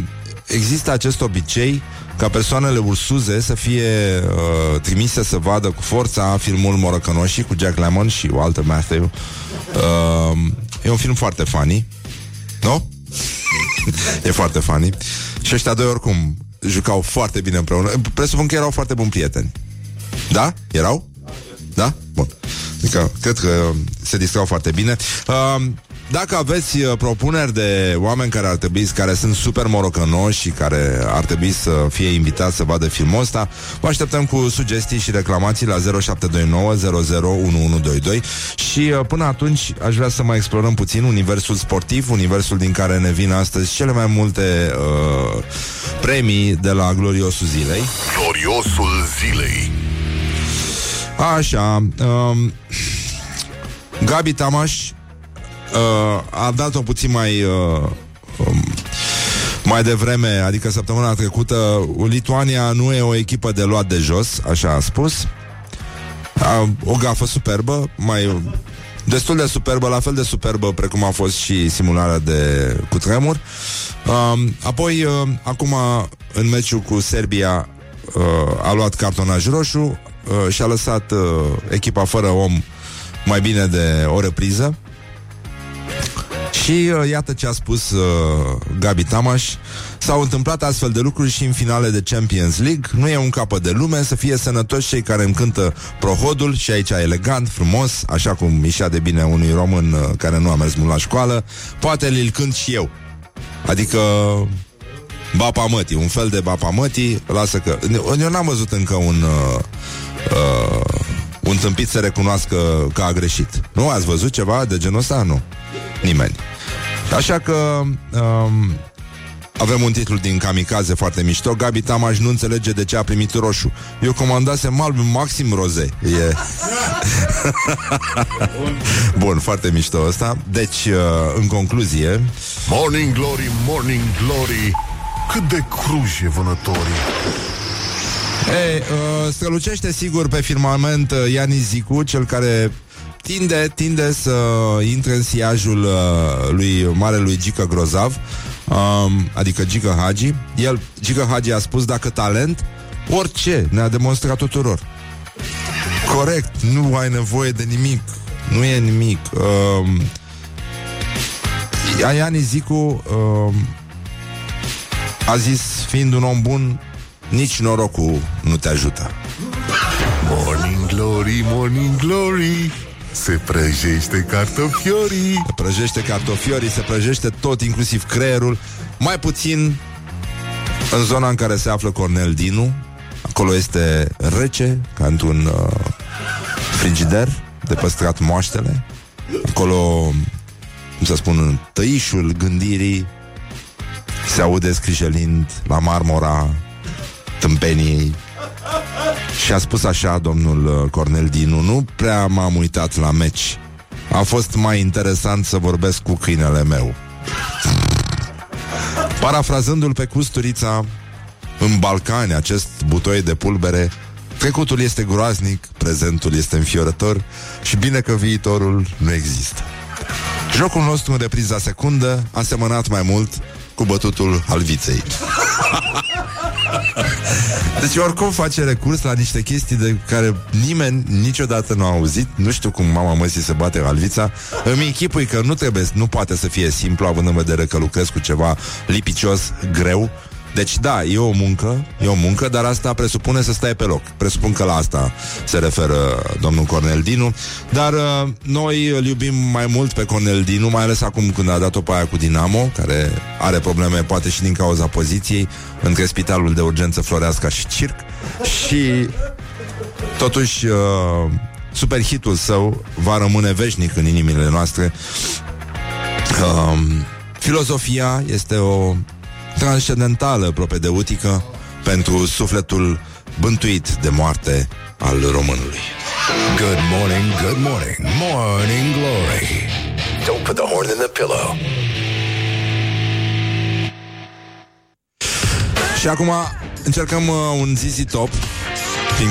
există acest obicei ca persoanele ursuze să fie uh, trimise să vadă cu forța filmul Morocănoșii cu Jack Lemmon și Walter Matthau. Uh, e un film foarte funny. Nu? e foarte funny. Și ăștia doi oricum jucau foarte bine împreună. Presupun că erau foarte buni prieteni. Da? Erau? Da? Bun. Adică, cred că se distrau foarte bine. Uh, dacă aveți uh, propuneri de oameni care ar trebui, care sunt super morocănoși și care ar trebui să fie invitați să vadă filmul ăsta, vă așteptăm cu sugestii și reclamații la 0729 001122 și uh, până atunci aș vrea să mai explorăm puțin universul sportiv, universul din care ne vin astăzi cele mai multe uh, premii de la gloriosul zilei. Gloriosul zilei. Așa, um, Gabi Tamaș uh, a dat-o puțin mai uh, um, mai devreme, adică săptămâna trecută, Lituania nu e o echipă de luat de jos, așa a spus. A, o gafă superbă, mai destul de superbă, la fel de superbă precum a fost și simularea de cutremur. Um, apoi, uh, acum, în meciul cu Serbia, uh, a luat cartonaj roșu uh, și a lăsat uh, echipa fără om mai bine de o repriză. Și uh, iată ce a spus uh, Gabi Tamaș. S-au întâmplat astfel de lucruri și în finale de Champions League. Nu e un capăt de lume Să fie sănătoși cei care îmi cântă prohodul. Și aici elegant, frumos Așa cum mișa de bine unui român uh, Care nu a mers mult la școală. Poate îl cânt și eu. Adică Bapa mătii, un fel de bapa mătii Lasă că... Eu n-am văzut încă un uh, uh, Un tâmpit să recunoască că a greșit. Nu ați văzut ceva de genul ăsta? Nu. Nimeni Așa că um, avem un titlu din Kamikaze foarte mișto. Gabi Tamaș nu înțelege de ce a primit roșu. Eu comandasem alb maxim roze. E... Bun, foarte mișto ăsta. Deci, uh, în concluzie Morning Glory, Morning Glory. Cât de cruj e vânătorii. Ei, uh, strălucește sigur pe firmament uh, Iani Zicu, cel care tinde, tinde să intre în siajul uh, lui marelui Gică Grozav, um, adică Gică Hagi. El, Gică Hagi a spus dacă talent, orice ne-a demonstrat tuturor. Corect, nu ai nevoie de nimic. Nu e nimic. Um, Iani Zicu um, a zis, fiind un om bun, nici norocul nu te ajută. Morning Glory, Morning Glory Se prăjește cartofiorii Se prăjește cartofiorii, se prăjește tot, inclusiv creierul, mai puțin în zona în care se află Cornel Dinu. Acolo este rece, ca într-un uh, frigider de păstrat moaștele. Acolo, cum să spun, tăișul gândirii se aude scrijelind la marmora tâmpeniei și a spus așa domnul uh, Cornel Dinu Nu prea m-am uitat la meci. A fost mai interesant să vorbesc cu câinele meu. Parafrazându-l pe Custurița În Balcani acest butoi de pulbere Trecutul este groaznic, prezentul este înfiorător Și bine că viitorul nu există. Jocul nostru în repriza secundă a semănat mai mult cu bătutul alviței. Deci oricum face recurs la niște chestii de care nimeni niciodată nu a auzit. Nu știu cum mama măsii se bate alvița. Îmi închipui că nu trebuie, nu poate să fie simplu, având în vedere că lucrez cu ceva lipicios, greu. Deci da, e o muncă, e o muncă, dar asta presupune să stai pe loc. Presupun că la asta se referă domnul Cornel Dinu, dar uh, noi îl iubim mai mult pe Cornel Dinu, mai ales acum când a dat-o pe aia cu Dinamo, care are probleme poate și din cauza poziției între spitalul de urgență Floreasca și Circ și totuși uh, super hitul său va rămâne veșnic în inimile noastre. Uh, filozofia este o transcendentală propedeutică pentru sufletul bântuit de moarte al românului. Good morning, good morning, morning glory. Don't put the horn in the pillow. Și acum încercăm uh, un ZZ Top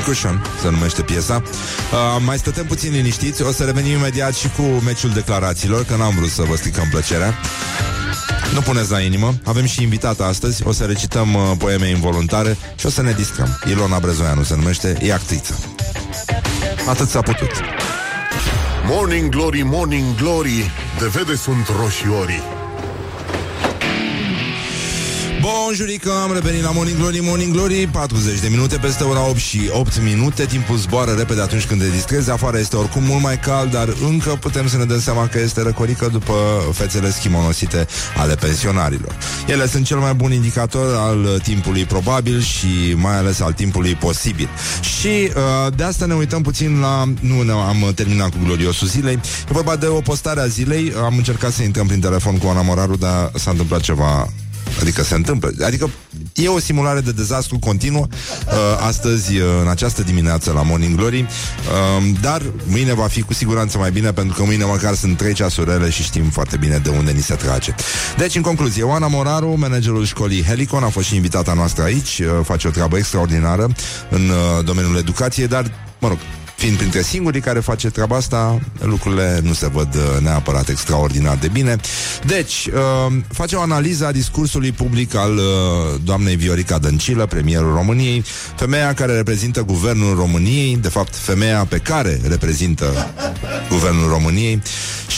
Cushion, se numește piesa uh, Mai stătem puțin liniștiți O să revenim imediat și cu meciul declarațiilor Că n-am vrut să vă stricăm plăcerea nu puneți la inimă, avem și invitată astăzi. O să recităm uh, poeme involuntare Și o să ne distrăm. Ilona Brezoianu se numește, e actriță. Atât s-a putut. Morning Glory, Morning Glory De vede sunt roșiorii Bonjurică, am revenit la Morning Glory, Morning Glory 40 de minute peste ora 8 și 8 minute. Timpul zboară repede atunci când te distrezi. Afară este oricum mult mai cald Dar încă putem să ne dăm seama că este răcorică După fețele schimonosite ale pensionarilor. Ele sunt cel mai bun indicator al timpului probabil Și mai ales al timpului posibil. Și uh, de asta ne uităm puțin la Nu ne am terminat cu gloriosul zilei. E vorba de o postare a zilei. Am încercat să intrăm prin telefon cu Ana Moraru Dar s-a întâmplat ceva Adică se întâmplă. Adică e o simulare de dezastru continuă uh, astăzi, uh, în această dimineață la Morning Glory, uh, dar mâine va fi cu siguranță mai bine pentru că mâine măcar sunt trei ceasurele și știm foarte bine de unde ni se trage. Deci, în concluzie, Oana Moraru, managerul școlii Helicon, a fost și invitata noastră aici, uh, face o treabă extraordinară în uh, domeniul educației, dar, mă rog, Fiind printre singurii care face treaba asta, lucrurile nu se văd uh, neapărat extraordinar de bine. Deci, uh, face o analiză a discursului public al uh, doamnei Viorica Dăncilă, premierul României, femeia care reprezintă guvernul României, de fapt, femeia pe care reprezintă guvernul României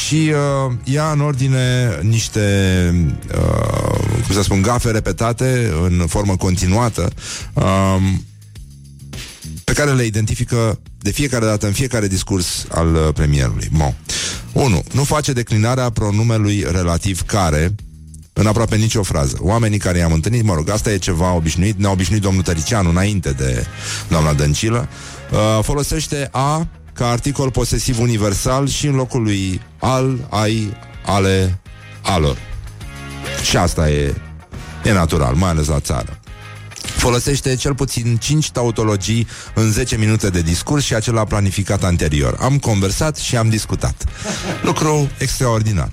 și uh, ia în ordine niște, uh, cum să spun, gafe repetate în formă continuată, uh, pe care le identifică de fiecare dată, în fiecare discurs al uh, premierului. Bon. 1. Nu face declinarea pronumelui relativ care în aproape nicio frază. Oamenii care i-am întâlnit, mă rog, asta e ceva obișnuit, ne-a obișnuit domnul Tăricianu înainte de doamna Dăncilă, uh, folosește a ca articol posesiv universal și în locul lui al, ai, ale, alor. Și asta e, e natural, mai ales la țară folosește cel puțin 5 tautologii în 10 minute de discurs și acela planificat anterior. Am conversat și am discutat. Lucru extraordinar.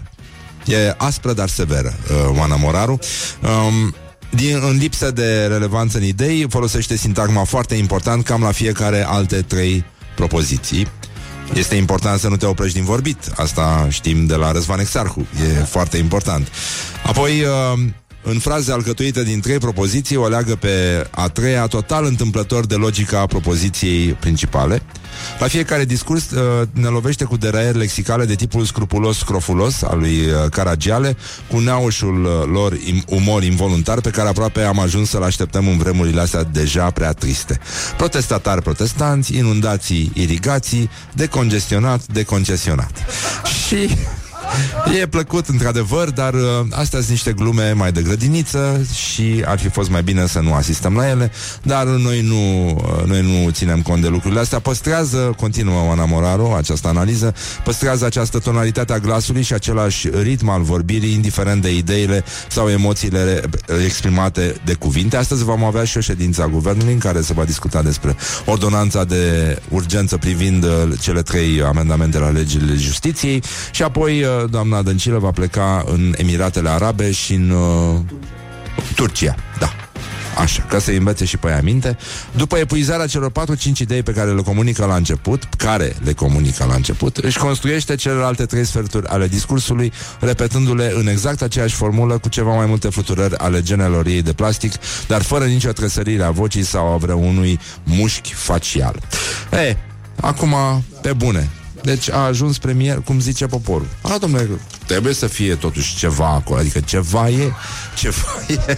E aspră, dar severă, uh, Oana Moraru. Um, din, în lipsă de relevanță în idei, folosește sintagma foarte important, cam la fiecare alte trei propoziții. Este important să nu te oprești din vorbit. Asta știm de la Răzvan Exarhu. E foarte important. Apoi, uh, în fraze alcătuite din trei propoziții, o leagă pe a treia, total întâmplător de logica propoziției principale. La fiecare discurs uh, ne lovește cu deraieri lexicale de tipul scrupulos-scrofulos al lui uh, Caragiale, cu neaușul uh, lor im- umor involuntar pe care aproape am ajuns să-l așteptăm în vremurile astea deja prea triste. Protestatari protestanți, inundații, irigații, decongestionat, deconcesionat. Și E plăcut, într-adevăr, dar uh, astea sunt niște glume mai de grădiniță și ar fi fost mai bine să nu asistăm la ele, dar noi nu, uh, noi nu ținem cont de lucrurile astea. Păstrează, continuă Oana Moraru, această analiză, păstrează această tonalitate a glasului și același ritm al vorbirii, indiferent de ideile sau emoțiile exprimate de cuvinte. Astăzi vom avea și o ședință a guvernului în care se va discuta despre ordonanța de urgență privind uh, cele trei amendamente la legile justiției și apoi uh, doamna Dăncilă va pleca în Emiratele Arabe și în uh, Turcia. Da. Așa, ca să învețe și pe ea minte. După epuizarea celor 4-5 idei pe care le comunică la început, care le comunică la început, își construiește celelalte trei sferturi ale discursului, repetându-le în exact aceeași formulă cu ceva mai multe fluturări ale genelor ei de plastic, dar fără nicio trăsărire a vocii sau a vreunui mușchi facial. E, acum, pe bune, deci a ajuns premier, cum zice poporul. A, domnule, trebuie să fie totuși ceva acolo, adică ceva e, ceva e.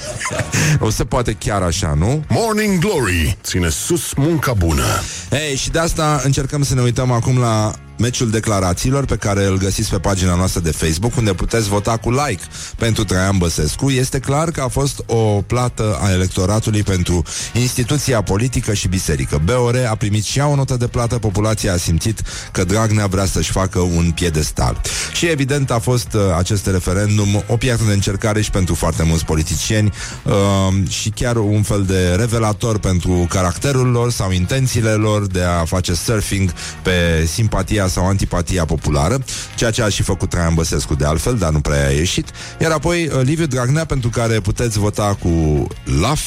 o să poate chiar așa, nu? Morning Glory ține sus munca bună. Ei, și de asta încercăm să ne uităm acum la meciul declarațiilor pe care îl găsiți pe pagina noastră de Facebook, unde puteți vota cu like pentru Traian Băsescu. Este clar că a fost o plată a electoratului pentru instituția politică și biserică. BOR a primit și ea o notă de plată, populația a simțit că Dragnea vrea să-și facă un piedestal. Și evident a fost uh, acest referendum o piatră de încercare și pentru foarte mulți politicieni uh, și chiar un fel de revelator pentru caracterul lor sau intențiile lor de a face surfing pe simpatia sau antipatia populară, ceea ce a și făcut Traian Băsescu de altfel, dar nu prea a ieșit. Iar apoi uh, Liviu Dragnea, pentru care puteți vota cu LAF,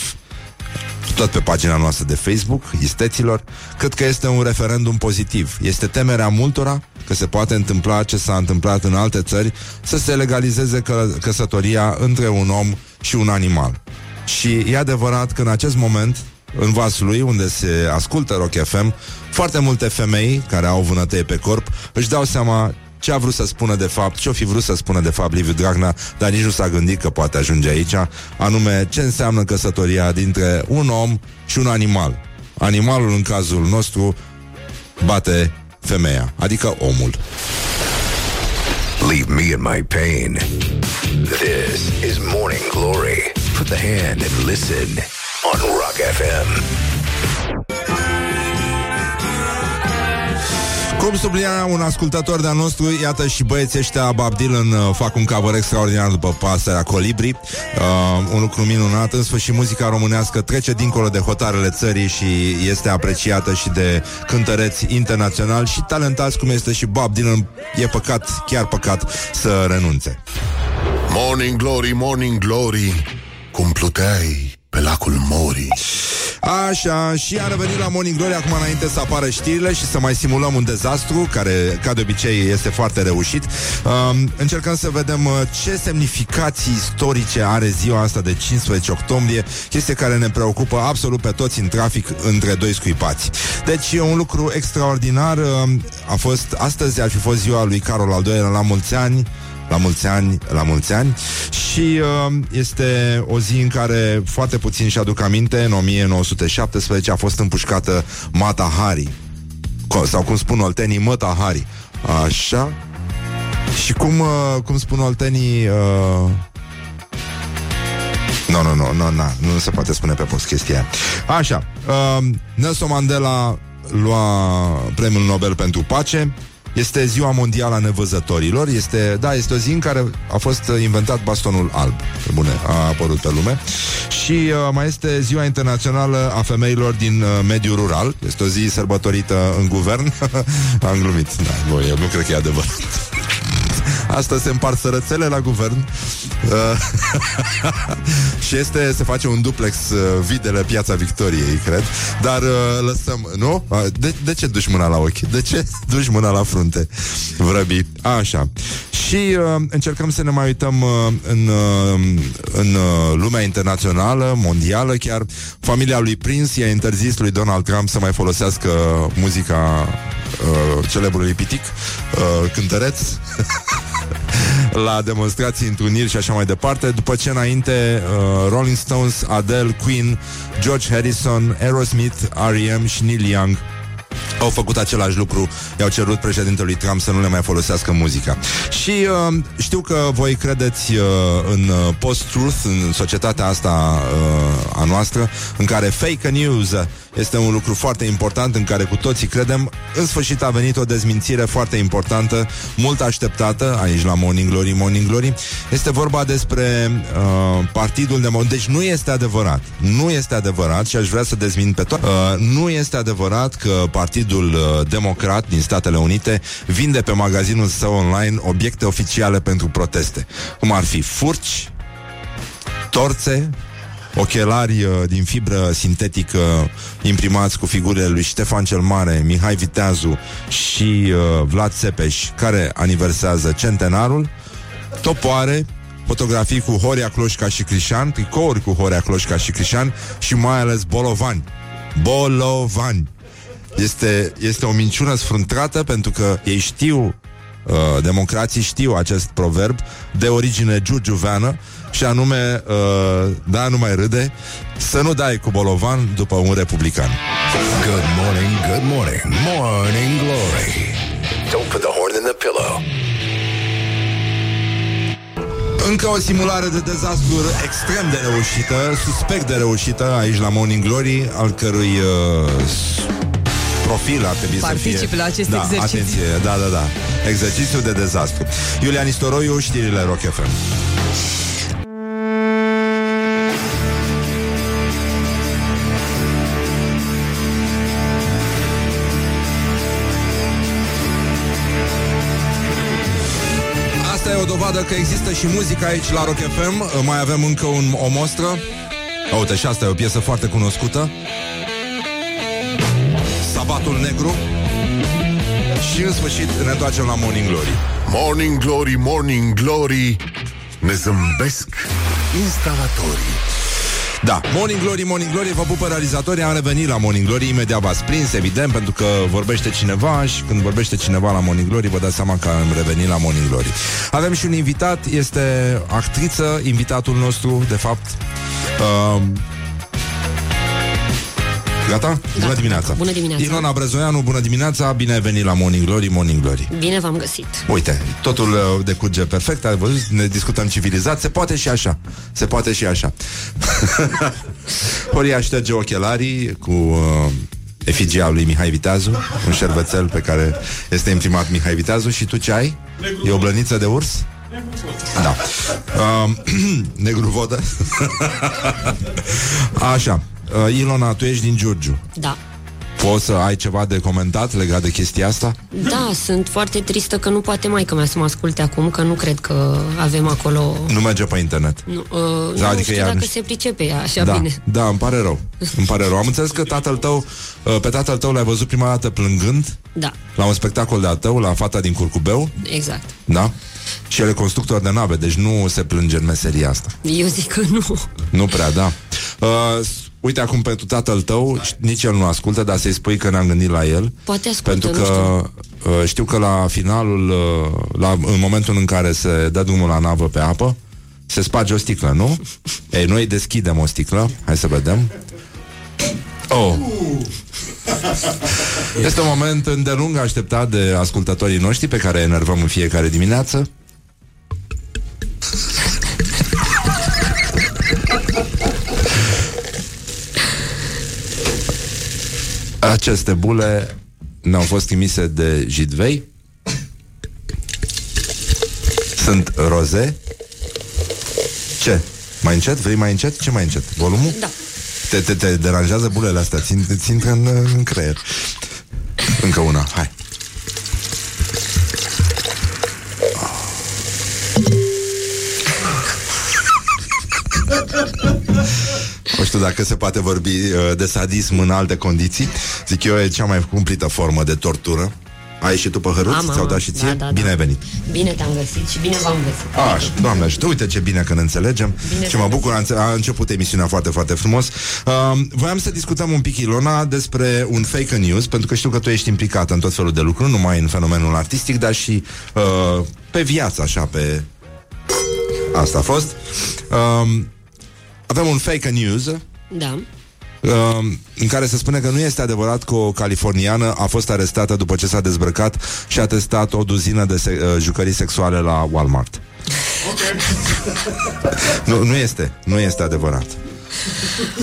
tot pe pagina noastră de Facebook, isteților, cred că este un referendum pozitiv. Este temerea multora că se poate întâmpla ce s-a întâmplat în alte țări, să se legalizeze că- căsătoria între un om și un animal. Și e adevărat că în acest moment, în vasul lui, unde se ascultă Rock FM, foarte multe femei care au vânătăi pe corp își dau seama ce a vrut să spună de fapt, ce-o fi vrut să spună de fapt Liviu Dragnea, dar nici nu s-a gândit că poate ajunge aici, anume ce înseamnă căsătoria dintre un om și un animal. Animalul, în cazul nostru, bate femeia, adică omul. Leave me in my pain. This is Morning Glory. Put the hand and listen on Rock FM. Cum sublinia un ascultător de-al nostru, iată și băieții ăștia Bob Dylan uh, fac un cover extraordinar după pasărea Colibri, uh, un lucru minunat. În sfârșit, muzica românească trece dincolo de hotarele țării și este apreciată și de cântăreți internaționali și talentați cum este și Bob Dylan. E păcat, chiar păcat, să renunțe. Morning Glory, Morning Glory, cum pluteai pe lacul Mori. Așa, și a revenit la Morning Glory acum înainte să apară știrile și să mai simulăm un dezastru, care, ca de obicei, este foarte reușit. Um, încercăm să vedem uh, ce semnificații istorice are ziua asta de 15 octombrie, chestie care ne preocupă absolut pe toți în trafic între doi scuipați. Deci e un lucru extraordinar. um, A fost, astăzi ar fi fost ziua lui Carol al II-lea la mulți ani, la mulți ani, la mulți ani și uh, este o zi în care foarte puțin și aduc aminte, în 1917 a fost împușcată Mata Hari Co- sau cum spun oltenii, Măta Hari. Așa. Și cum, uh, cum spun oltenii... Uh, nu, nu, nu, nu, nu, nu se poate spune pe post chestia aia. Așa, uh, Nelson Mandela lua premiul Nobel pentru pace este ziua mondială a nevăzătorilor. Este, Da, este o zi în care a fost uh, inventat bastonul alb. Pe Bune, a apărut pe lume. Și uh, mai este ziua internațională a femeilor din uh, mediul rural. Este o zi sărbătorită în guvern. Am glumit, da, bă, eu nu cred că e adevărat Asta se împart sărățele la guvern Uh, Și este, se face un duplex uh, Videle Piața Victoriei, cred Dar uh, lăsăm, nu? Uh, de, de ce duci mâna la ochi? De ce duci mâna la frunte? Vrăbi, așa Și uh, încercăm să ne mai uităm uh, În, uh, în uh, lumea internațională Mondială chiar Familia lui Prince i-a interzis lui Donald Trump Să mai folosească muzica uh, Celebrului pitic uh, Cântăreț la demonstrații, întruniri și așa mai departe, după ce înainte uh, Rolling Stones, Adele, Queen, George Harrison, Aerosmith, R.E.M. și Neil Young au făcut același lucru, i-au cerut președintelui Trump să nu le mai folosească muzica. Și uh, știu că voi credeți uh, în uh, post-truth, în societatea asta uh, a noastră, în care fake news este un lucru foarte important în care cu toții credem. În sfârșit a venit o dezmințire foarte importantă, mult așteptată aici la Morning Glory, Morning Glory. Este vorba despre uh, Partidul Democrat. Deci nu este adevărat. Nu este adevărat și aș vrea să dezmin pe tot. Uh, nu este adevărat că Partidul uh, Democrat din Statele Unite vinde pe magazinul său online obiecte oficiale pentru proteste. Cum ar fi furci, torțe, ochelari uh, din fibră sintetică imprimați cu figurile lui Ștefan cel Mare, Mihai Viteazu și uh, Vlad Țepeș, care aniversează centenarul, topoare, fotografii cu Horia Cloșca și Crișan, tricouri cu Horia Cloșca și Crișan și mai ales bolovani. Bolovani. Este, este o minciună sfruntrată pentru că ei știu, uh, democrații știu acest proverb de origine giurgiuveană și anume, uh, da, nu mai râde, să nu dai cu bolovan după un republican. Good morning, good morning, morning glory. Don't put the horn in the pillow. Încă o simulare de dezastru extrem de reușită, suspect de reușită aici la Morning Glory, al cărui uh, profil ar trebui Particip să fie... la acest da, exercițiu. atenție, da, da, da. Exercițiu de dezastru. Iulian Istoroiu, știrile Rock FM. Asta e o dovadă că există și muzică aici la Rock FM. Mai avem încă un, o mostră. Uite, și asta e o piesă foarte cunoscută. Sabatul Negru. Și în sfârșit ne întoarcem la Morning Glory. Morning Glory, Morning Glory Ne zâmbesc instalatorii Da, Morning Glory, Morning Glory, vă pupă realizatorii, am revenit la Morning Glory, imediat v-ați prins, evident, pentru că vorbește cineva și când vorbește cineva la Morning Glory, vă dați seama că am revenit la Morning Glory. Avem și un invitat, este actriță, invitatul nostru, de fapt. Uh, Gata? Bună dimineața! Bună dimineața. Ilona Brezoianu, bună dimineața, bine ai venit la Morning Glory, Morning Glory. Bine v-am găsit. Uite, totul uh, decurge perfect, ai văzut, ne discutăm civilizat, se poate și așa. Se poate și așa. Horia șterge ochelarii cu uh, efigia lui Mihai Viteazu, un șervețel pe care este imprimat Mihai Viteazu și tu ce ai? E o blăniță de urs? Da. Uh, negru vodă. Așa. Uh, Ilona, tu ești din Giurgiu. Da. Poți să ai ceva de comentat legat de chestia asta? Da, sunt foarte tristă că nu poate mai că mea să mă asculte acum, că nu cred că avem acolo... Nu merge pe internet. Nu, uh, Da, nu adică știu ea dacă nu- se pricepe ea așa da, bine. da, îmi pare rău. Îmi pare rău. Am înțeles că tatăl tău, uh, pe tatăl tău l-ai văzut prima dată plângând Da, la un spectacol de-al tău, la Fata din Curcubeu, exact. da? Și el e constructor de nave, deci nu se plânge în meseria asta. Eu zic că nu. Nu prea, da. Uh, s- uite acum pentru tatăl tău, ș- nici el nu ascultă, dar să-i spui că ne-am gândit la el. Poate ascultă, Pentru nu că uh, știu că la finalul, uh, la, în momentul în care se dă drumul la navă pe apă, se sparge o sticlă, nu? Ei, noi deschidem o sticlă. Hai să vedem. Oh. Este un moment îndelung așteptat de ascultătorii noștri pe care îi enervăm în fiecare dimineață. Aceste bule ne-au fost trimise de Jidvei. Sunt roze. Ce? Mai încet? Vrei mai încet? Ce mai încet? Volumul? Da. Te, te, te deranjează bulele astea? Țin, țin în, în creier. Încă una, hai. Nu știu dacă se poate vorbi uh, de sadism în alte condiții. Zic eu, e cea mai cumplită formă de tortură. Ai ieșit tu pe hăruț? Am, Ți-au am, dat și ție? Da, da, Bine da. ai venit. Bine te-am găsit și bine v-am găsit. Așa, doamne ajută, uite ce bine că ne înțelegem Bine și mă te-am bucur, a, înțe- a început emisiunea foarte, foarte frumos. Uh, voiam să discutăm un pic, Ilona, despre un fake news, pentru că știu că tu ești implicată în tot felul de lucruri, nu numai în fenomenul artistic, dar și uh, pe viață, așa, pe... Asta a fost. Uh, avem un fake news Da. Uh, în care se spune că nu este adevărat că o californiană a fost arestată după ce s-a dezbrăcat și a testat o duzină de se- uh, jucării sexuale la Walmart. nu, nu este, nu este adevărat.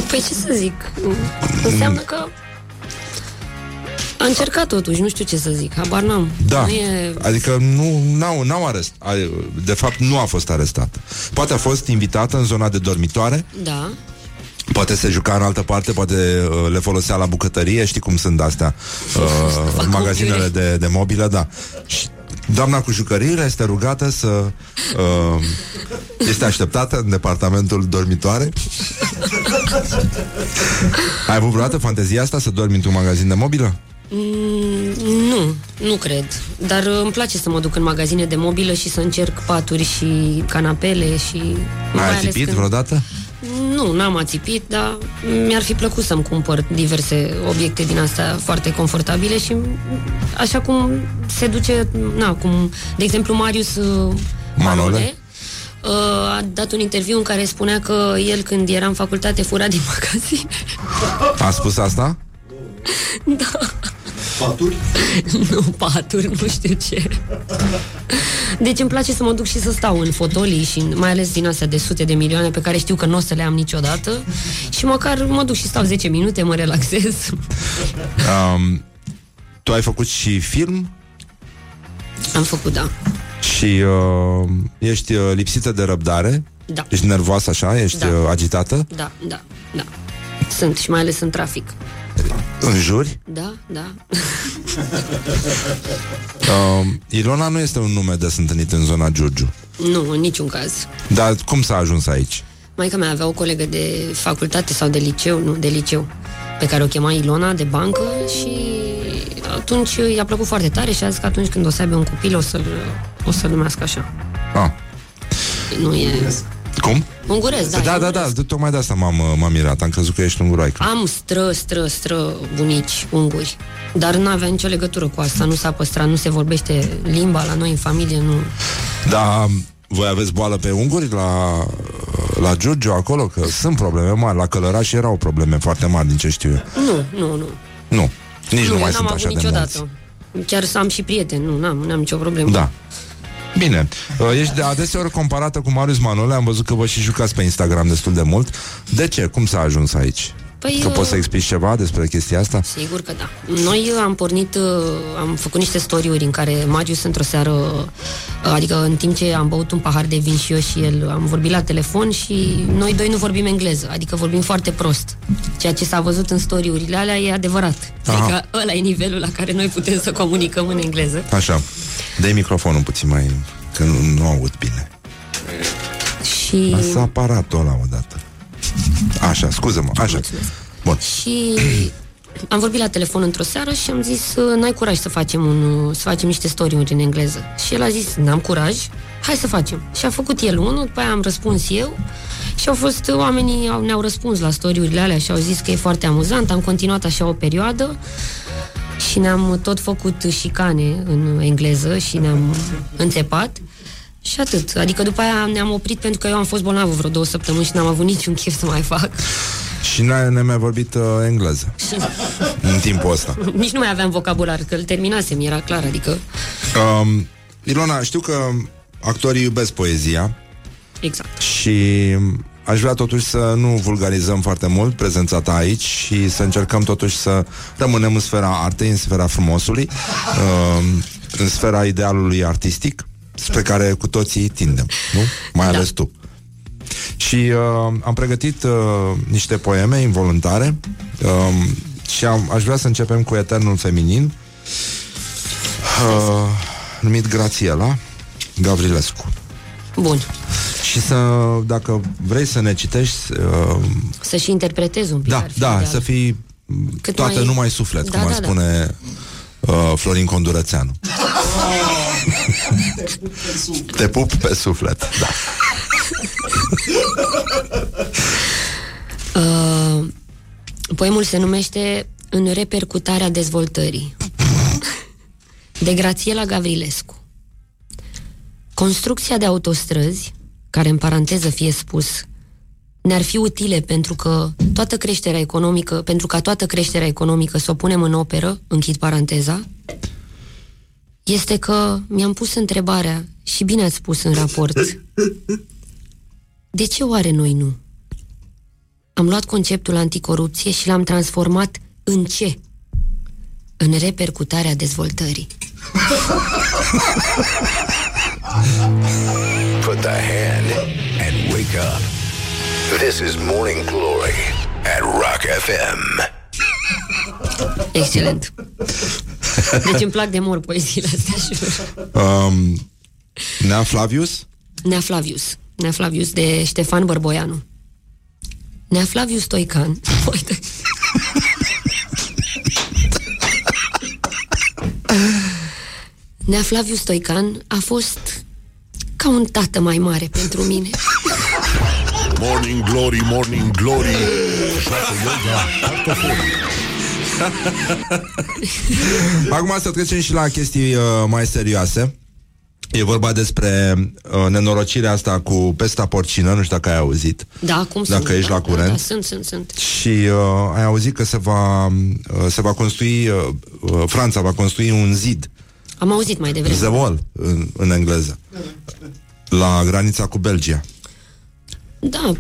Păi ce să zic? Înseamnă că a încercat totuși, nu știu ce să zic, habar n-am. Da, Nu e... adică nu n-au, n-au arest, a- de fapt nu a fost arestată. Poate a fost invitată în zona de dormitoare, Da. Poate se juca în altă parte, poate uh, le folosea la bucătărie, știi cum sunt astea, uh, fac magazinele confiure. de, de mobilă, da. Și doamna cu jucăriile este rugată să uh, este așteptată în departamentul dormitoare Ai avut vreodată fantezia asta să dormi într-un magazin de mobilă? Mm, nu, nu cred. Dar uh, îmi place să mă duc în magazine de mobilă și să încerc paturi și canapele și... mai Ați ales ațipit când- vreodată? Nu, n-am ațipit, dar mi-ar fi plăcut să-mi cumpăr diverse obiecte din astea foarte confortabile și așa cum se duce, na, cum, de exemplu, Marius uh, Manole. Manole uh, a dat un interviu în care spunea că el când era în facultate fura din magazin. A spus asta? nu paturi, nu știu ce. Deci îmi place să mă duc și să stau în fotolii și mai ales din astea de sute de milioane pe care știu că nu o să le am niciodată și măcar mă duc și stau 10 minute, mă relaxez. Um, tu ai făcut și film Am făcut, da. și uh, ești uh, lipsită de răbdare. Da. Ești nervoasă așa? Ești Da. uh, agitată? Da, da, da. Sunt și mai ales în trafic. În juri? Da, da. Uh, Ilona nu este un nume des întâlnit în zona Giurgiu. nu, în niciun caz. Dar cum s-a ajuns aici? Maica mea avea o colegă de facultate sau de liceu, nu, de liceu, pe care o chema Ilona, de bancă și atunci i-a plăcut foarte tare și a zis că atunci când o să aibă un copil o să-l, o să-l numească așa. Ah, Nu e... cum? Ungurez, da. da, e da, ungurez. da, tocmai de asta m-am, uh, m-am mirat. Am crezut că ești unguroaică. Am stră, stră, stră bunici unguri, dar n-avea nicio legătură cu asta, nu s-a păstrat, nu se vorbește limba la noi în familie, nu... Dar voi aveți boală pe unguri la, la Giurgiu acolo? Că sunt probleme mari. La Călăraș erau probleme foarte mari, din ce știu eu. Nu, nu, nu. Nu, nici nu, eu mai n-am sunt avut așa de niciodată. mulți. Chiar să am și prieteni, nu, n-am, n-am nicio problemă. Da. Bine, Uh, ești de adeseori comparată cu Marius Manole Am văzut că vă și jucați pe Instagram destul de mult De ce? Cum s-a ajuns aici? Păi, că uh, poți să explici ceva despre chestia asta? Sigur că da. Noi am pornit, uh, am făcut niște story-uri în care Marius într-o seară, uh, adică în timp ce am băut un pahar de vin și eu și el, am vorbit la telefon și noi doi nu vorbim engleză, adică vorbim foarte prost. Ceea ce s-a văzut în story-urile alea e adevărat. Aha. Adică ăla e nivelul la care noi putem să comunicăm în engleză. Așa, dă microfonul puțin mai... Că nu, nu aud bine Și... Lasă aparatul ăla odată Așa, scuză-mă, așa Mulțumesc. Bun, Și am vorbit la telefon într-o seară și am zis "Uh, n-ai curaj să facem, un, să facem niște story-uri în engleză. Și el a zis n-am curaj, hai să facem. Și a făcut el unul, după aia am răspuns eu și au fost oamenii au, ne-au răspuns la story-urile alea și au zis că e foarte amuzant. Am continuat așa o perioadă și ne-am tot făcut șicane în engleză și ne-am înțepat. Și atât. Adică după aia ne-am oprit pentru că eu am fost bolnavă vreo două săptămâni și n-am avut niciun chef să mai fac. și n-ai, ne-ai mai vorbit uh, engleză Și În timpul ăsta Nici nu mai aveam vocabular, că îl terminasem, era clar, adică... um, Ilona, știu că actorii iubesc poezia Exact. Și aș vrea totuși să nu vulgarizăm foarte mult prezența ta aici și să încercăm totuși să rămânem în sfera artei, în sfera frumosului, uh, în sfera idealului artistic, spre care cu toții tindem, nu? Mai Da. ales tu. Și uh, am pregătit uh, niște poeme involuntare uh, și am, aș vrea să începem cu Eternul Feminin, uh, numit Grațiela Gavrilescu. Bun. Și să, dacă vrei să ne citești, uh, Să și interpretez un pic. da, ar fi da, ideal. să fii Cât toată mai- numai suflet, Da, cum ar da, da. spune uh, Florin Condurățeanu. Te pup pe suflet, da. Uh, poemul se numește În repercutarea dezvoltării. De Grațiela Gavrilescu. Construcția de autostrăzi, care în paranteză fie spus, ne-ar fi utile pentru că toată creșterea economică, pentru ca toată creșterea economică să o punem în operă, închid paranteza, este că mi-am pus întrebarea, și bine ați spus în raport, de ce oare noi nu? Am luat conceptul anticorupție și l-am transformat în ce? În repercutarea dezvoltării. Put the hand and wake up. This is Morning Glory at Rock FM. Excelent. Deci îmi plac de mor poeziile astea și Um, Nea Flavius? Nea Flavius. Nea Flavius de Ștefan Bărboianu. Nea Flaviu Stoican Uite. Nea Flaviu Stoican a fost ca un tată mai mare pentru mine. Morning Glory, Morning Glory Joacă yoga cartoforii Acum să trecem și la chestii uh, mai serioase. E vorba despre uh, nenorocirea asta cu pesta porcină, nu știu dacă ai auzit. Da, cum Dacă sunt, ești da, la curent. Da, da, sunt, sunt, sunt. Și uh, ai auzit că se va, uh, se va construi, uh, uh, Franța va construi un zid, Am auzit mai devreme. the wall, în, în engleză, la granița cu Belgia. Da,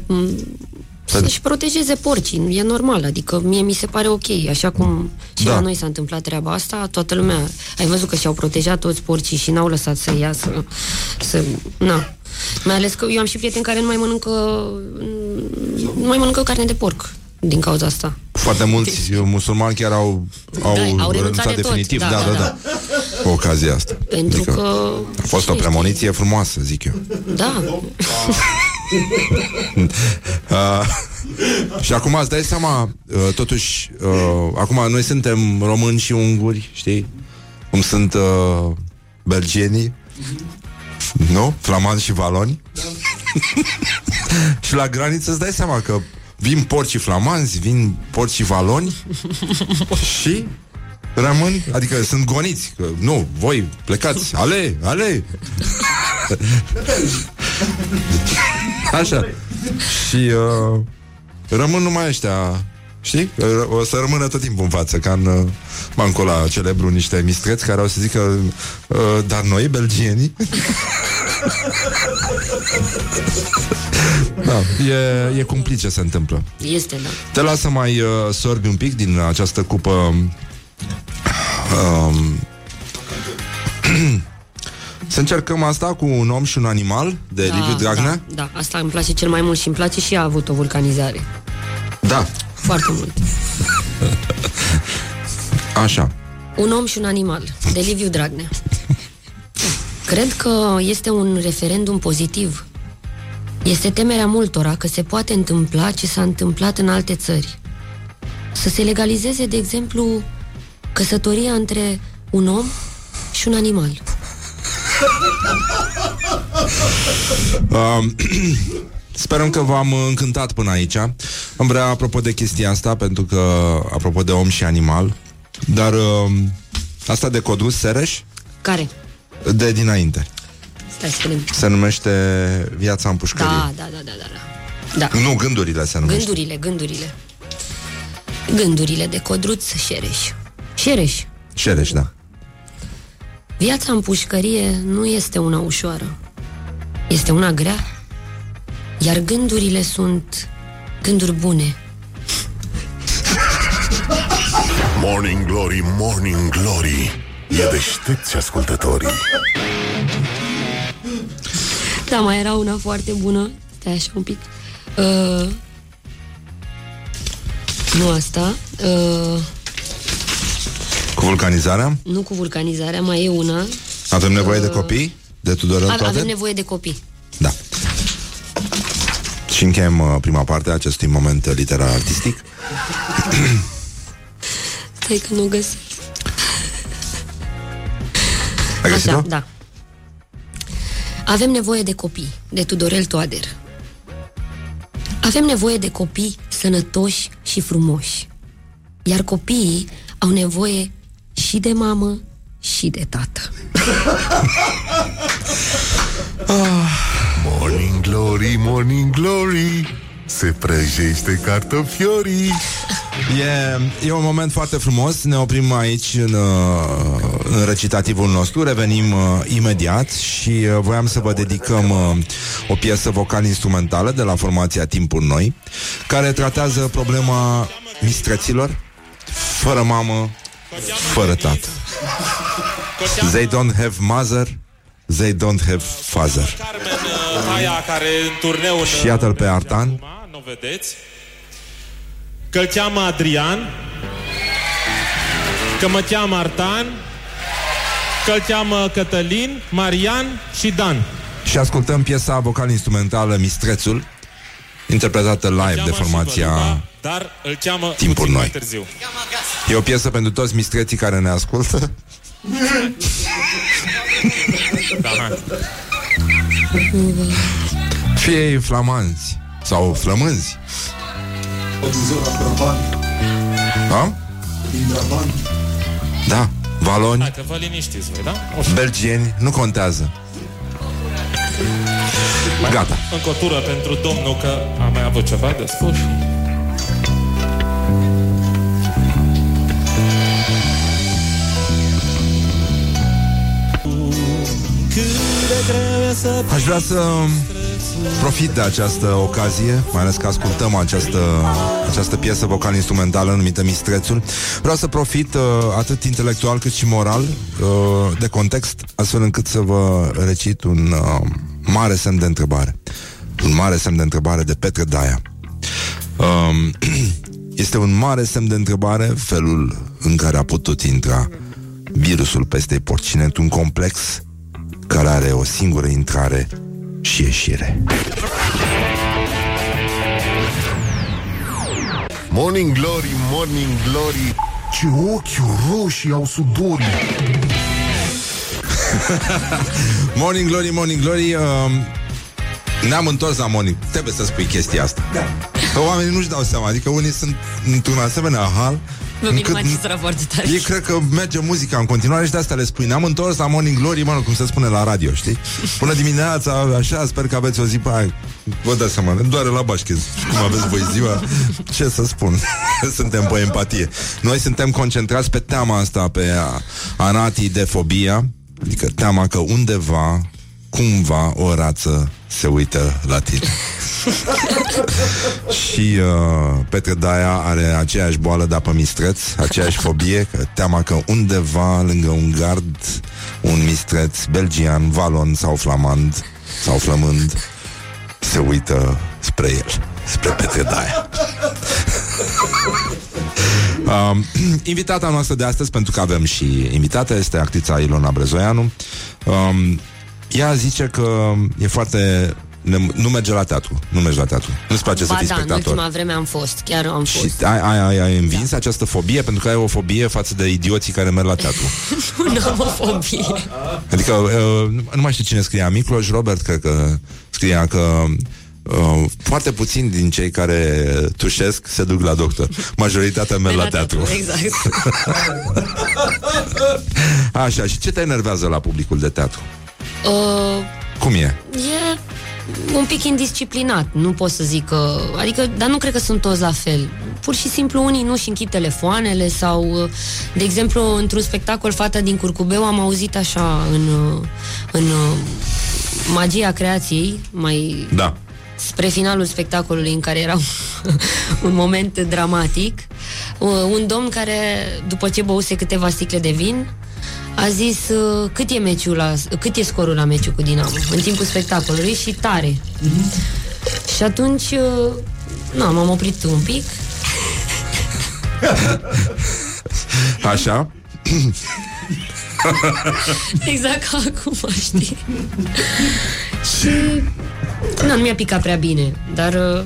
m- să-și protejeze porcii, e normal, adică mie mi se pare ok, așa cum și Da. la noi s-a întâmplat treaba asta, toată lumea, ai văzut că și-au protejat toți porcii și n-au lăsat să iasă, să, na. Mai ales că eu am și prieteni care nu mai mănâncă, nu mai mănâncă carne de porc din cauza asta. Foarte mulți uh, musulmani chiar au, au, Da, au renunțat de tot. definitiv, Da, da, da, da, da, Cu ocazia asta. Pentru Adică că... A fost o premoniție frumoasă, zic eu. Da, Uh, și acum îți dai seama, uh, totuși, uh, acum noi suntem români și unguri, știi? Cum sunt uh, belgienii, nu? Flamanzi și valoni. și la graniță îți dai seama că vin porcii flamanzi, vin porcii valoni și rămân, adică sunt goniți, că nu, voi plecați, ale, ale. Așa. Și uh, rămân numai ăștia Știi? Uh, O să rămână tot timpul în față Ca în uh, bancul ăla celebru Niște mistreți care au să zică uh, Dar noi, belgienii da, e, e cumplit ce se întâmplă este, da. Te las să mai uh, sorbi un pic Din această cupă um, Să încercăm asta cu un om și un animal De da, Liviu Dragnea Da, da, asta îmi place cel mai mult și îmi place și a avut o vulcanizare. da. Foarte mult. Așa Un om și un animal, de Liviu Dragnea. Cred că este un referendum pozitiv. Este temerea multora că se poate întâmpla ce s-a întâmplat în alte țări. Să se legalizeze, de exemplu, căsătoria între un om și un animal. Um, Sperăm că v-am încântat până aici. Am vrea, apropo de chestia asta, pentru că, apropo de om și animal, dar um, asta de Codrus Sereș, Care? de dinainte, Stai să vedem. se numește Viața în pușcărie. Da, da, da, da, da. da. da. Nu, gândurile se numește. Gândurile, gândurile. Gândurile de Codruț Șereș. Șereș. Șereș, da. Viața în pușcărie nu este una ușoară. Este una grea. Iar gândurile sunt gânduri bune. Morning Glory, Morning Glory E deștepți ascultătorii Da, mai era una foarte bună. Stai așa un pic. Uh, nu asta. Uh, Cu vulcanizarea. nu cu vulcanizarea, mai e una. Avem nevoie de copii? De Tudorel A- toate? Avem nevoie de copii. Da. Și încheiem uh, prima parte a acestui moment uh, literar artistic. Stai că nu o găsesc. Ai găsit-o? Așa, da. Avem nevoie de copii, de Tudorel Toader. Avem nevoie de copii sănătoși și frumoși. Iar copiii au nevoie și de mamă și de tată. Morning Glory, Morning Glory Se prăjește cartofiorii E, e un moment foarte frumos Ne oprim aici în, uh, în recitativul nostru Revenim uh, imediat Și uh, voiam să vă dedicăm uh, O piesă vocal-instrumentală De la formația Timpuri Noi Care tratează problema mistreților Fără mamă Fără tată They don't have mother They don't have father Carmen, uh, aia care în turneu în, Și iată-l pe Artan. Acum, nu vedeți. Că îl cheamă Adrian. Că mă cheamă Artan. Că îl cheamă Cătălin, Marian și Dan. Și ascultăm piesa vocal-instrumentală Mistrețul interpretată Îl live cheamă de și formația Văluva, Dar îl cheamă Timpuri puțin noi. mai târziu. E o piesă pentru toți mistreții care ne ascultă Da, hai. Fie ei flamanzi Sau flămânzi Da? Da, valoni Hai că vă liniștiți voi, da? Ușor. Belgieni, nu contează Gata Încă o tură pentru domnul că a mai avut ceva de spus. Aș vrea să profit de această ocazie, mai ales că ascultăm această, această piesă vocal-instrumentală numită Mistrețul. Vreau să profit uh, atât intelectual cât și moral uh, de context, astfel încât să vă recit un uh, mare semn de întrebare. Un mare semn de întrebare de Petre Daia. Um, este un mare semn de întrebare felul în care a putut intra virusul pestei porcine într-un complex care are o singură intrare și ieșire. Morning Glory, Morning Glory Ce ochi roșii au sudorii Morning Glory, Morning Glory um, Ne-am întors la Morning. Trebuie să spui chestia asta. Da. Că oamenii nu-și dau seama Adică unii sunt într-un asemenea hal Vă vine încât magistrat foarte tare. Ei cred că merge muzica în continuare și de asta le spui. Ne-am întors la Morning Glory, mă, cum se spune la radio, știi? Până dimineața, așa, sper că aveți o zi pe aia. Vă dați seama, ne doare la bașche Cum aveți voi ziua. Ce să spun? Suntem pe empatie. Noi suntem concentrați pe teama asta Pe anatii de fobia Adică teama că undeva Cumva o rață se uită la tine. Și uh, Petre Daia are aceeași boală de apă mistreț Aceeași fobie că Teama că undeva lângă un gard Un mistreț belgian, valon sau flamand Sau flămând Se uită spre el Spre Petre Daia Um, invitata noastră de astăzi, pentru că avem și invitată, este actrița Ilona Brezoianu. Um, ea zice că e foarte... ne- Nu merge la teatru. Nu merge la teatru. Nu-ți place să Ba fii da, în spectator. ultima vreme am fost, chiar am Și fost. ai, ai, ai, ai învins da. această fobie pentru că ai o fobie față de idioții care merg la teatru. Nu am o fobie. Adică, uh, nu mai știu cine scria, Micloș Robert, cred că scria că uh, foarte puțin din cei care tușesc se duc la doctor. Majoritatea merg la teatru. Exact. Așa, și ce te enervează la publicul de teatru? Uh, Cum e? e un pic indisciplinat, nu pot să zic că... Adică, dar nu cred că sunt toți la fel. Pur și simplu unii nu și închid telefoanele sau, uh, de exemplu, într-un spectacol Fata din Curcubeu am auzit așa în, uh, în uh, magia creației, mai Da. Spre finalul spectacolului în care era un moment dramatic, uh, un domn care, după ce băuse câteva sticle de vin, a zis uh, cât e meciul la, cât e scorul la meciul cu Dinamo în timpul spectacolului și tare. Și atunci uh, nu, m-am oprit un pic Așa? Exact ca acum, știi? și nu, nu mi-a picat prea bine, dar uh,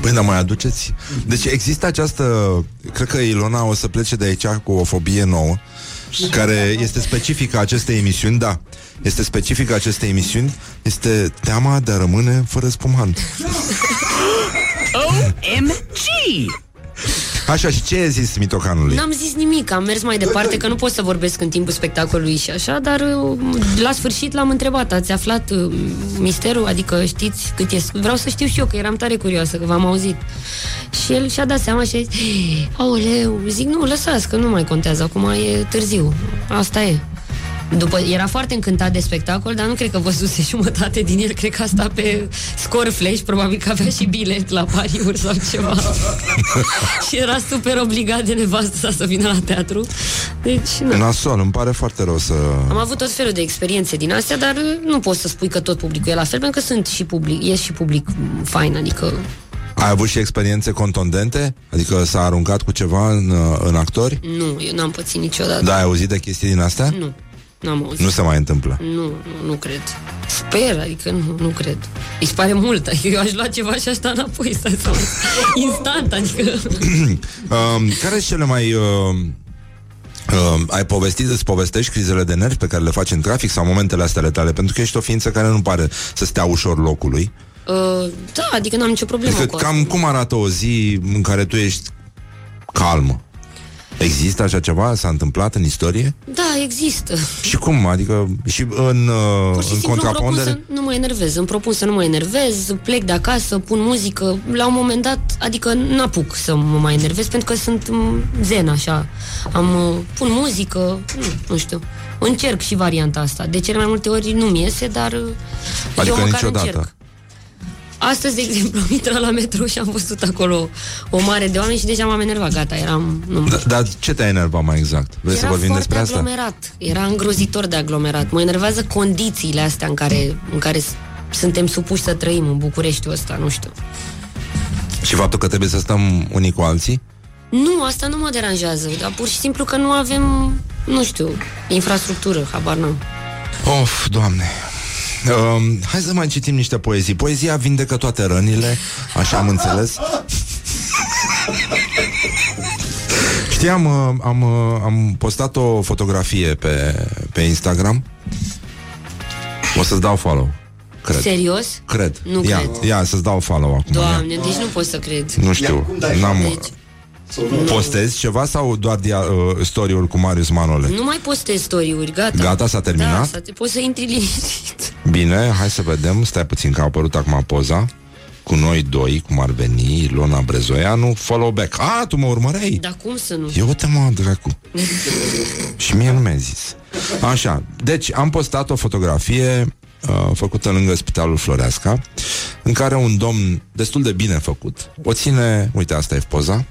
Păi, dar mai aduceți? Deci există această... Cred că Ilona o să plece de aici cu o fobie nouă care este specifică acestei emisiuni, da, este specifică acestei emisiuni, este teama de a rămâne fără spumant. OMG! Așa, și ce ai zis mitocanului? N-am zis nimic, am mers mai departe Că nu pot să vorbesc în timpul spectacolului și așa Dar uh, la sfârșit l-am întrebat Ați aflat uh, misterul? Adică știți cât e Vreau să știu și eu, că eram tare curioasă Că v-am auzit Și el și-a dat seama și a zis Aoleu, zic nu, lăsați că nu mai contează Acum e târziu, asta e după, era foarte încântat de spectacol, dar nu cred că văzuse jumătate din el, cred că asta pe scor flash, probabil că avea și bilet la pariuri sau ceva. și era super obligat de nevastă sa să vină la teatru. Deci, nu. Nasol, îmi pare foarte rău să... Am avut tot felul de experiențe din astea, dar nu pot să spui că tot publicul e la fel, pentru că sunt și public, e și public fain, adică Ai avut și experiențe contundente? Adică s-a aruncat cu ceva în, în actori? nu, eu n-am pățit niciodată. Da, ai auzit de chestii din astea? Nu. N-am auzit. Nu se mai întâmplă. Nu, nu, nu cred. Sper, adică nu, nu cred. Îi se pare mult, adică eu aș lua ceva și aș sta înapoi, stai să Instant, adică... Um, care sunt cele mai... Uh, uh, ai povestit, îți povestești crizele de nervi pe care le faci în trafic sau momentele astea ale tale? Pentru că ești o ființă care nu pare să stea ușor locului. Uh, da, adică n-am nicio problemă Adică cu asta. cam cum arată o zi în care tu ești calmă? Există așa ceva? S-a întâmplat în istorie? Da, există. Și cum? Adică și în, Pur uh, și în simplu îmi propun contrapondere? să nu mă enervez. Îmi propun să nu mă enervez, plec de acasă, pun muzică. La un moment dat, adică n-apuc să mă mai enervez pentru că sunt m, zen așa. Am, uh, pun muzică, nu, nu știu. Încerc și varianta asta. De cele mai multe ori nu-mi iese, dar uh, Adică eu măcar niciodată. încerc. Astăzi, de exemplu, am intrat la metro și am văzut acolo o mare de oameni și deja m-am enervat, gata, eram... Nu Da, dar ce te-a enervat mai exact? Vrei să era vorbim foarte despre asta? aglomerat. Era îngrozitor de aglomerat. Mă enervează condițiile astea în care, în care s- suntem supuși să trăim în Bucureștiul ăsta, nu știu. Și faptul că trebuie să stăm unii cu alții? Nu, asta nu mă deranjează, dar pur și simplu că nu avem, nu știu, infrastructură, habar n-am. Of, doamne um, Hai să mai citim niște poezii Poezia vindecă toate rănile Așa am înțeles Știam, uh, am, uh, am postat o fotografie pe, pe Instagram O să-ți dau follow Cred Serios? Cred Nu ia, cred. ia să-ți dau follow acum ia. Doamne, deci nu pot să cred. Nu știu N-am, Deci, Postezi ceva sau doar dia, uh, story-uri cu Marius Manole? nu mai postez story-uri, gata. Gata, s-a terminat? Da, s-a, poți să intri liniștit. Bine, hai să vedem Stai puțin că a apărut acum poza Cu noi doi, cum ar veni Ilona Brezoianu, follow back A, tu mă urmăreai? Dar cum să nu? Eu uite mă, dracu Și mie nu mi-a zis Așa, deci am postat o fotografie uh, Făcută lângă Spitalul Floreasca În care un domn destul de bine făcut O ține, uite asta e poza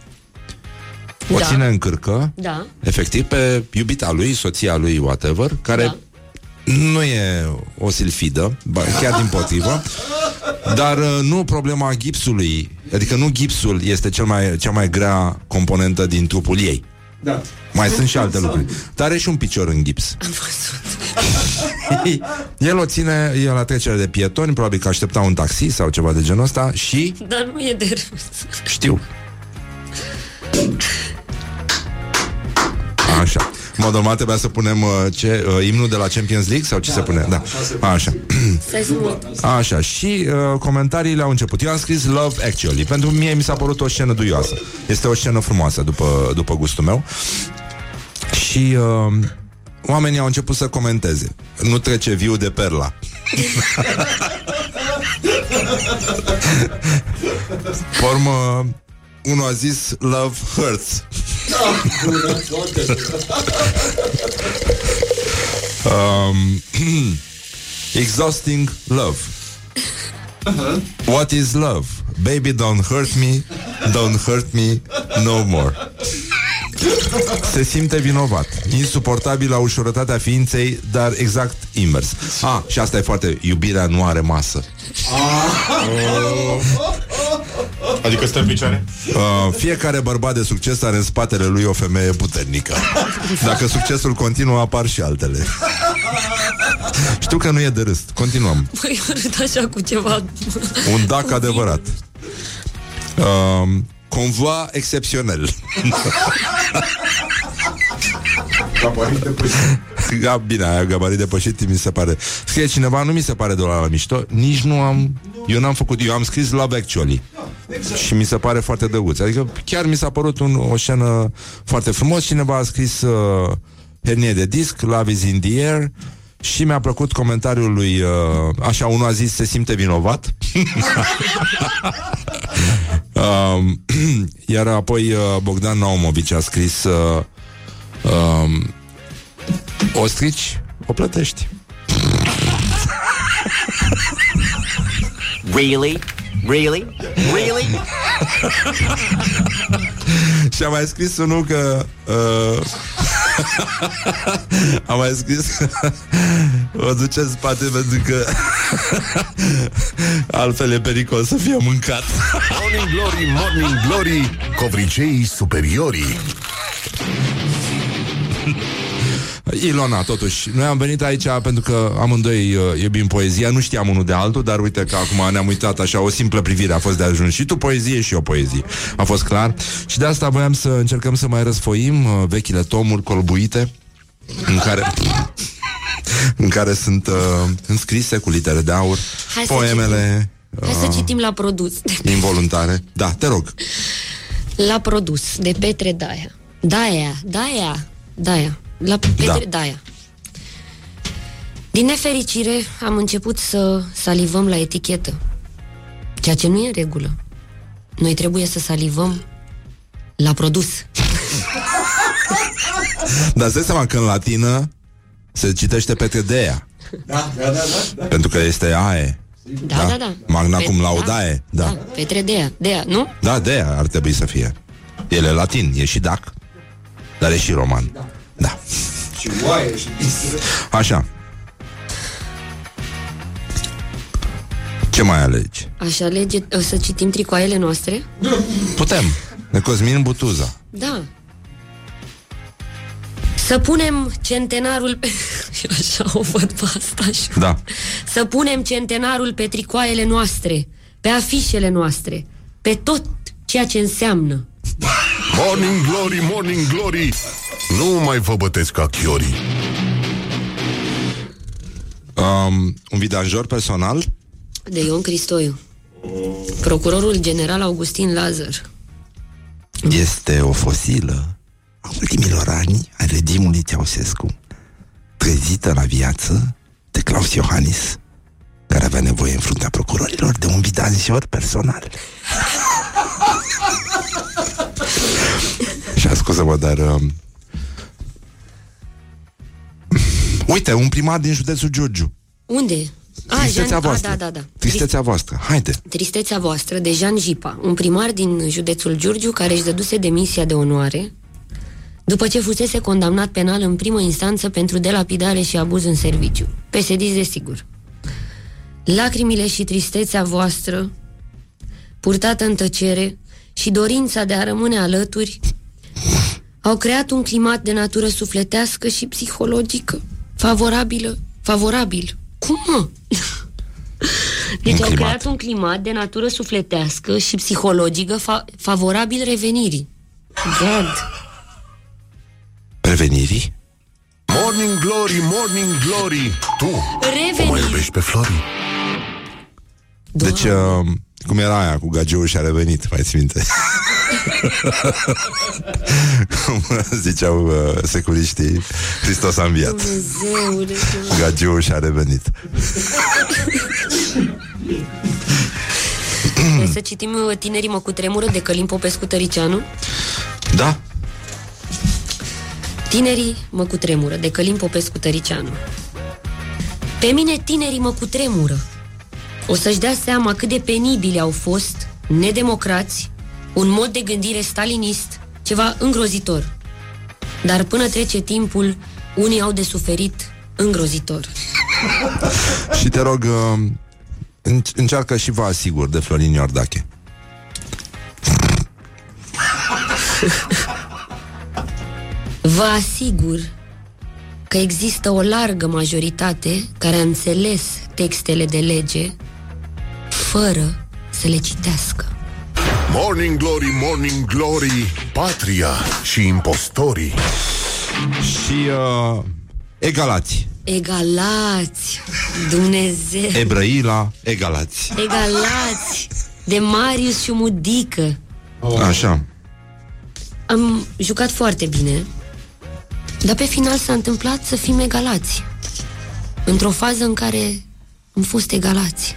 O Da. ține în cârcă Da. Efectiv pe iubita lui, soția lui, whatever Care Da. nu e o silfidă, ba, chiar din potrivă, dar uh, nu problema gipsului, adică nu gipsul este cel mai, cea mai grea componentă din trupul ei. Da. Mai sunt și alte lucruri. Dar are și un picior în gips. Am văzut. El o ține, e la trecere de pietoni, probabil că aștepta un taxi sau ceva de genul ăsta și Dar nu e de râs. știu. Așa. În mod normal trebuia să punem uh, ce, uh, imnul de la Champions League sau ce se pune? Da. Așa. Stai să mă... Așa, și uh, comentariile au început. Eu am scris Love Actually. Pentru mie mi s-a părut o scenă duioasă. Este o scenă frumoasă după, după gustul meu. Și uh, oamenii au început să comenteze. Nu trece viu de perla. Formă, unul a zis Love Hurts. Um, exhausting love. What is love? Baby, don't hurt me, don't hurt me no more. Se simte vinovat. Insuportabilă ușurătatea ființei, dar exact invers. Ah, și asta e foarte... Iubirea nu are masă. Adică stă în picioare. Uh, fiecare bărbat de succes are în spatele lui o femeie puternică. Dacă succesul continuă, apar și altele. Știu că nu e de râs. Continuăm. Păi arăt așa cu ceva... Un dac adevărat. Uh, convoi excepțional. Ga, bine, aia gabarit depășit mi se pare. Scrie cineva, nu mi se pare de la mișto. Nici nu am, eu n-am făcut Eu am scris Love Actually. Și mi se pare foarte drăguț. Adică chiar mi s-a părut un, o scenă foarte frumos. Cineva a scris uh, Hernie de disc, Love is in the air. Și mi-a plăcut comentariul lui uh, Așa, unul a zis, se simte vinovat. Um, Iar apoi uh, Bogdan Naumovici a scris uh, um, Ostrici, o plătești Really? Really? Really? Și a mai scris unul că uh, A mai scris O duce în spate pentru că Altfel e pericol să fie mâncat Morning Glory, Morning Glory Covriceii superiorii Ilona, totuși, noi am venit aici pentru că amândoi uh, iubim poezia, nu știam unul de altul, dar uite că acum ne-am uitat așa, o simplă privire a fost de ajuns. Și tu poezie și eu poezie. A fost clar. Și de asta voiam să încercăm să mai răsfoim uh, vechile tomuri colbuite în care în care sunt uh, înscrise cu litere de aur Hai să poemele Hai să citim la produs. involuntare. Da, te rog. La produs, de Petre Daia. Daia, Daia, Daia. La Petre Da. Daia. Din nefericire, am început să salivăm la etichetă. Ceea ce nu e în regulă. Noi trebuie să salivăm la produs. Dar îți dai seama că în latină se citește Petre Dea. Da, da, da, da. Pentru că este AE. Da, da, da. Magna Pe- cum laudae. Da. Da, Petre Dea. Dea, nu? Da, Dea ar trebui să fie. El e latin, e și dac, dar e și roman. Da. Și oaie și Așa. Ce mai alegi? Aș alege o să citim tricoaiele noastre? Putem. De Cosmin Butuza. Da. Să punem centenarul pe... Și așa o văd pe asta și... Da. Să punem centenarul pe tricoaiele noastre, pe afișele noastre, pe tot ceea ce înseamnă. Morning Glory, Morning Glory Nu mai vă bătesc ca chiorii Um, un vidanjor personal? De Ion Cristoiu. Procurorul general Augustin Lazar. Este o fosilă a ultimilor ani a regimului Ceausescu, trezită la viață de Claus Iohannis, care avea nevoie în fruntea procurorilor de un vidanjor personal. Și scuză-mă, dar... Um... Uite, un primar din județul Giurgiu. Unde? A, Tristețea Jean... voastră. A, da, da, da. Tristețea voastră. Haide. Tristețea voastră de Jean Jipa, un primar din județul Giurgiu care își dăduse demisia de onoare după ce fusese condamnat penal în primă instanță pentru delapidare și abuz în serviciu. PSD desigur. Lacrimile și tristețea voastră, purtată în tăcere și dorința de a rămâne alături, au creat un climat de natură sufletească și psihologică, favorabilă, favorabil. Cum, mă? Deci Un au climat. creat un climat de natură sufletească și psihologică fa- favorabil revenirii. God. Prevenirii? Morning Glory, Morning Glory Tu o mai Revenirii. iubești pe Flori? Deci, uh, cum era aia cu gagiul și a revenit, mai ți minte? cum ziceau uh, securiștii, Hristos a înviat. Dumnezeule, Gagiul și a revenit. Hai să citim uh, Tinerii mă cutremură de Călim Popescu Tăricianu. Da? Tinerii mă cutremură de Călim Popescu Tăricianu. Pe mine tinerii mă cutremură. O să-și dea seama cât de penibili au fost, nedemocrați, un mod de gândire stalinist, ceva îngrozitor. Dar până trece timpul, unii au de suferit îngrozitor. Și te rog, uh, în- încearcă și vă asigur de Florin Iordache. Vă asigur că există o largă majoritate care a înțeles textele de lege fără să le citească. Morning Glory, Morning Glory Patria și impostorii Și uh, egalați. Egalați! Dumnezeu! Ebrăila, egalați. Egalați! De Marius și Mudică. Așa. Am jucat foarte bine, dar pe final s-a întâmplat să fim egalați. Într-o fază în care am fost egalați.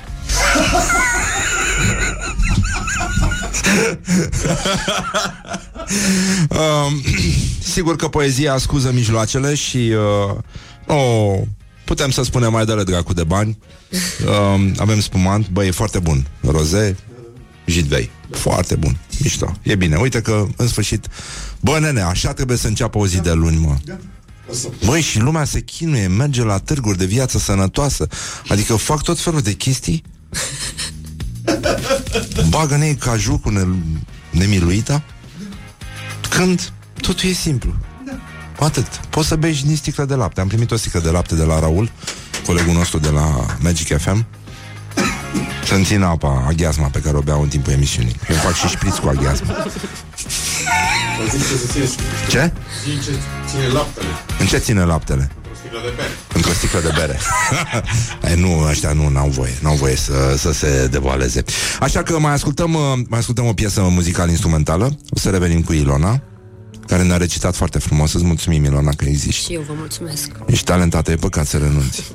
Um, sigur că poezia scuză mijloacele și uh, oh, putem să spunem mai dă dracu de bani. Um, avem spumant, băi, e foarte bun. Roze, jidvei. Foarte bun, mișto. E bine, uite că în sfârșit Bă, nene, așa trebuie să înceapă o zi de luni, mă Băi, și lumea se chinuie Merge la târguri de viață sănătoasă Adică fac tot felul de chestii Bagă în ei caju cu ne- nemiluita Când totul e simplu Atât. Poți să bei și din sticlă de lapte. Am primit o sticlă de lapte de la Raul, colegul nostru de la Magic FM. Să-mi țin apa, aghiazma pe care o beau în timpul emisiunii. Eu fac și șpriț cu aghiazma. Ce? Zice, ține laptele. În ce ține laptele? Sticlă de bere. Într-o sticlă de bere. Ai, Nu, ăștia nu, n-au voie N-au voie să, să se devoaleze. Așa că mai ascultăm, uh, mai ascultăm o piesă muzicală instrumentală. O să revenim cu Ilona Care ne-a recitat foarte frumos. Îți mulțumim, Ilona, că existi Și eu vă mulțumesc. Ești talentată, e păcat să renunți.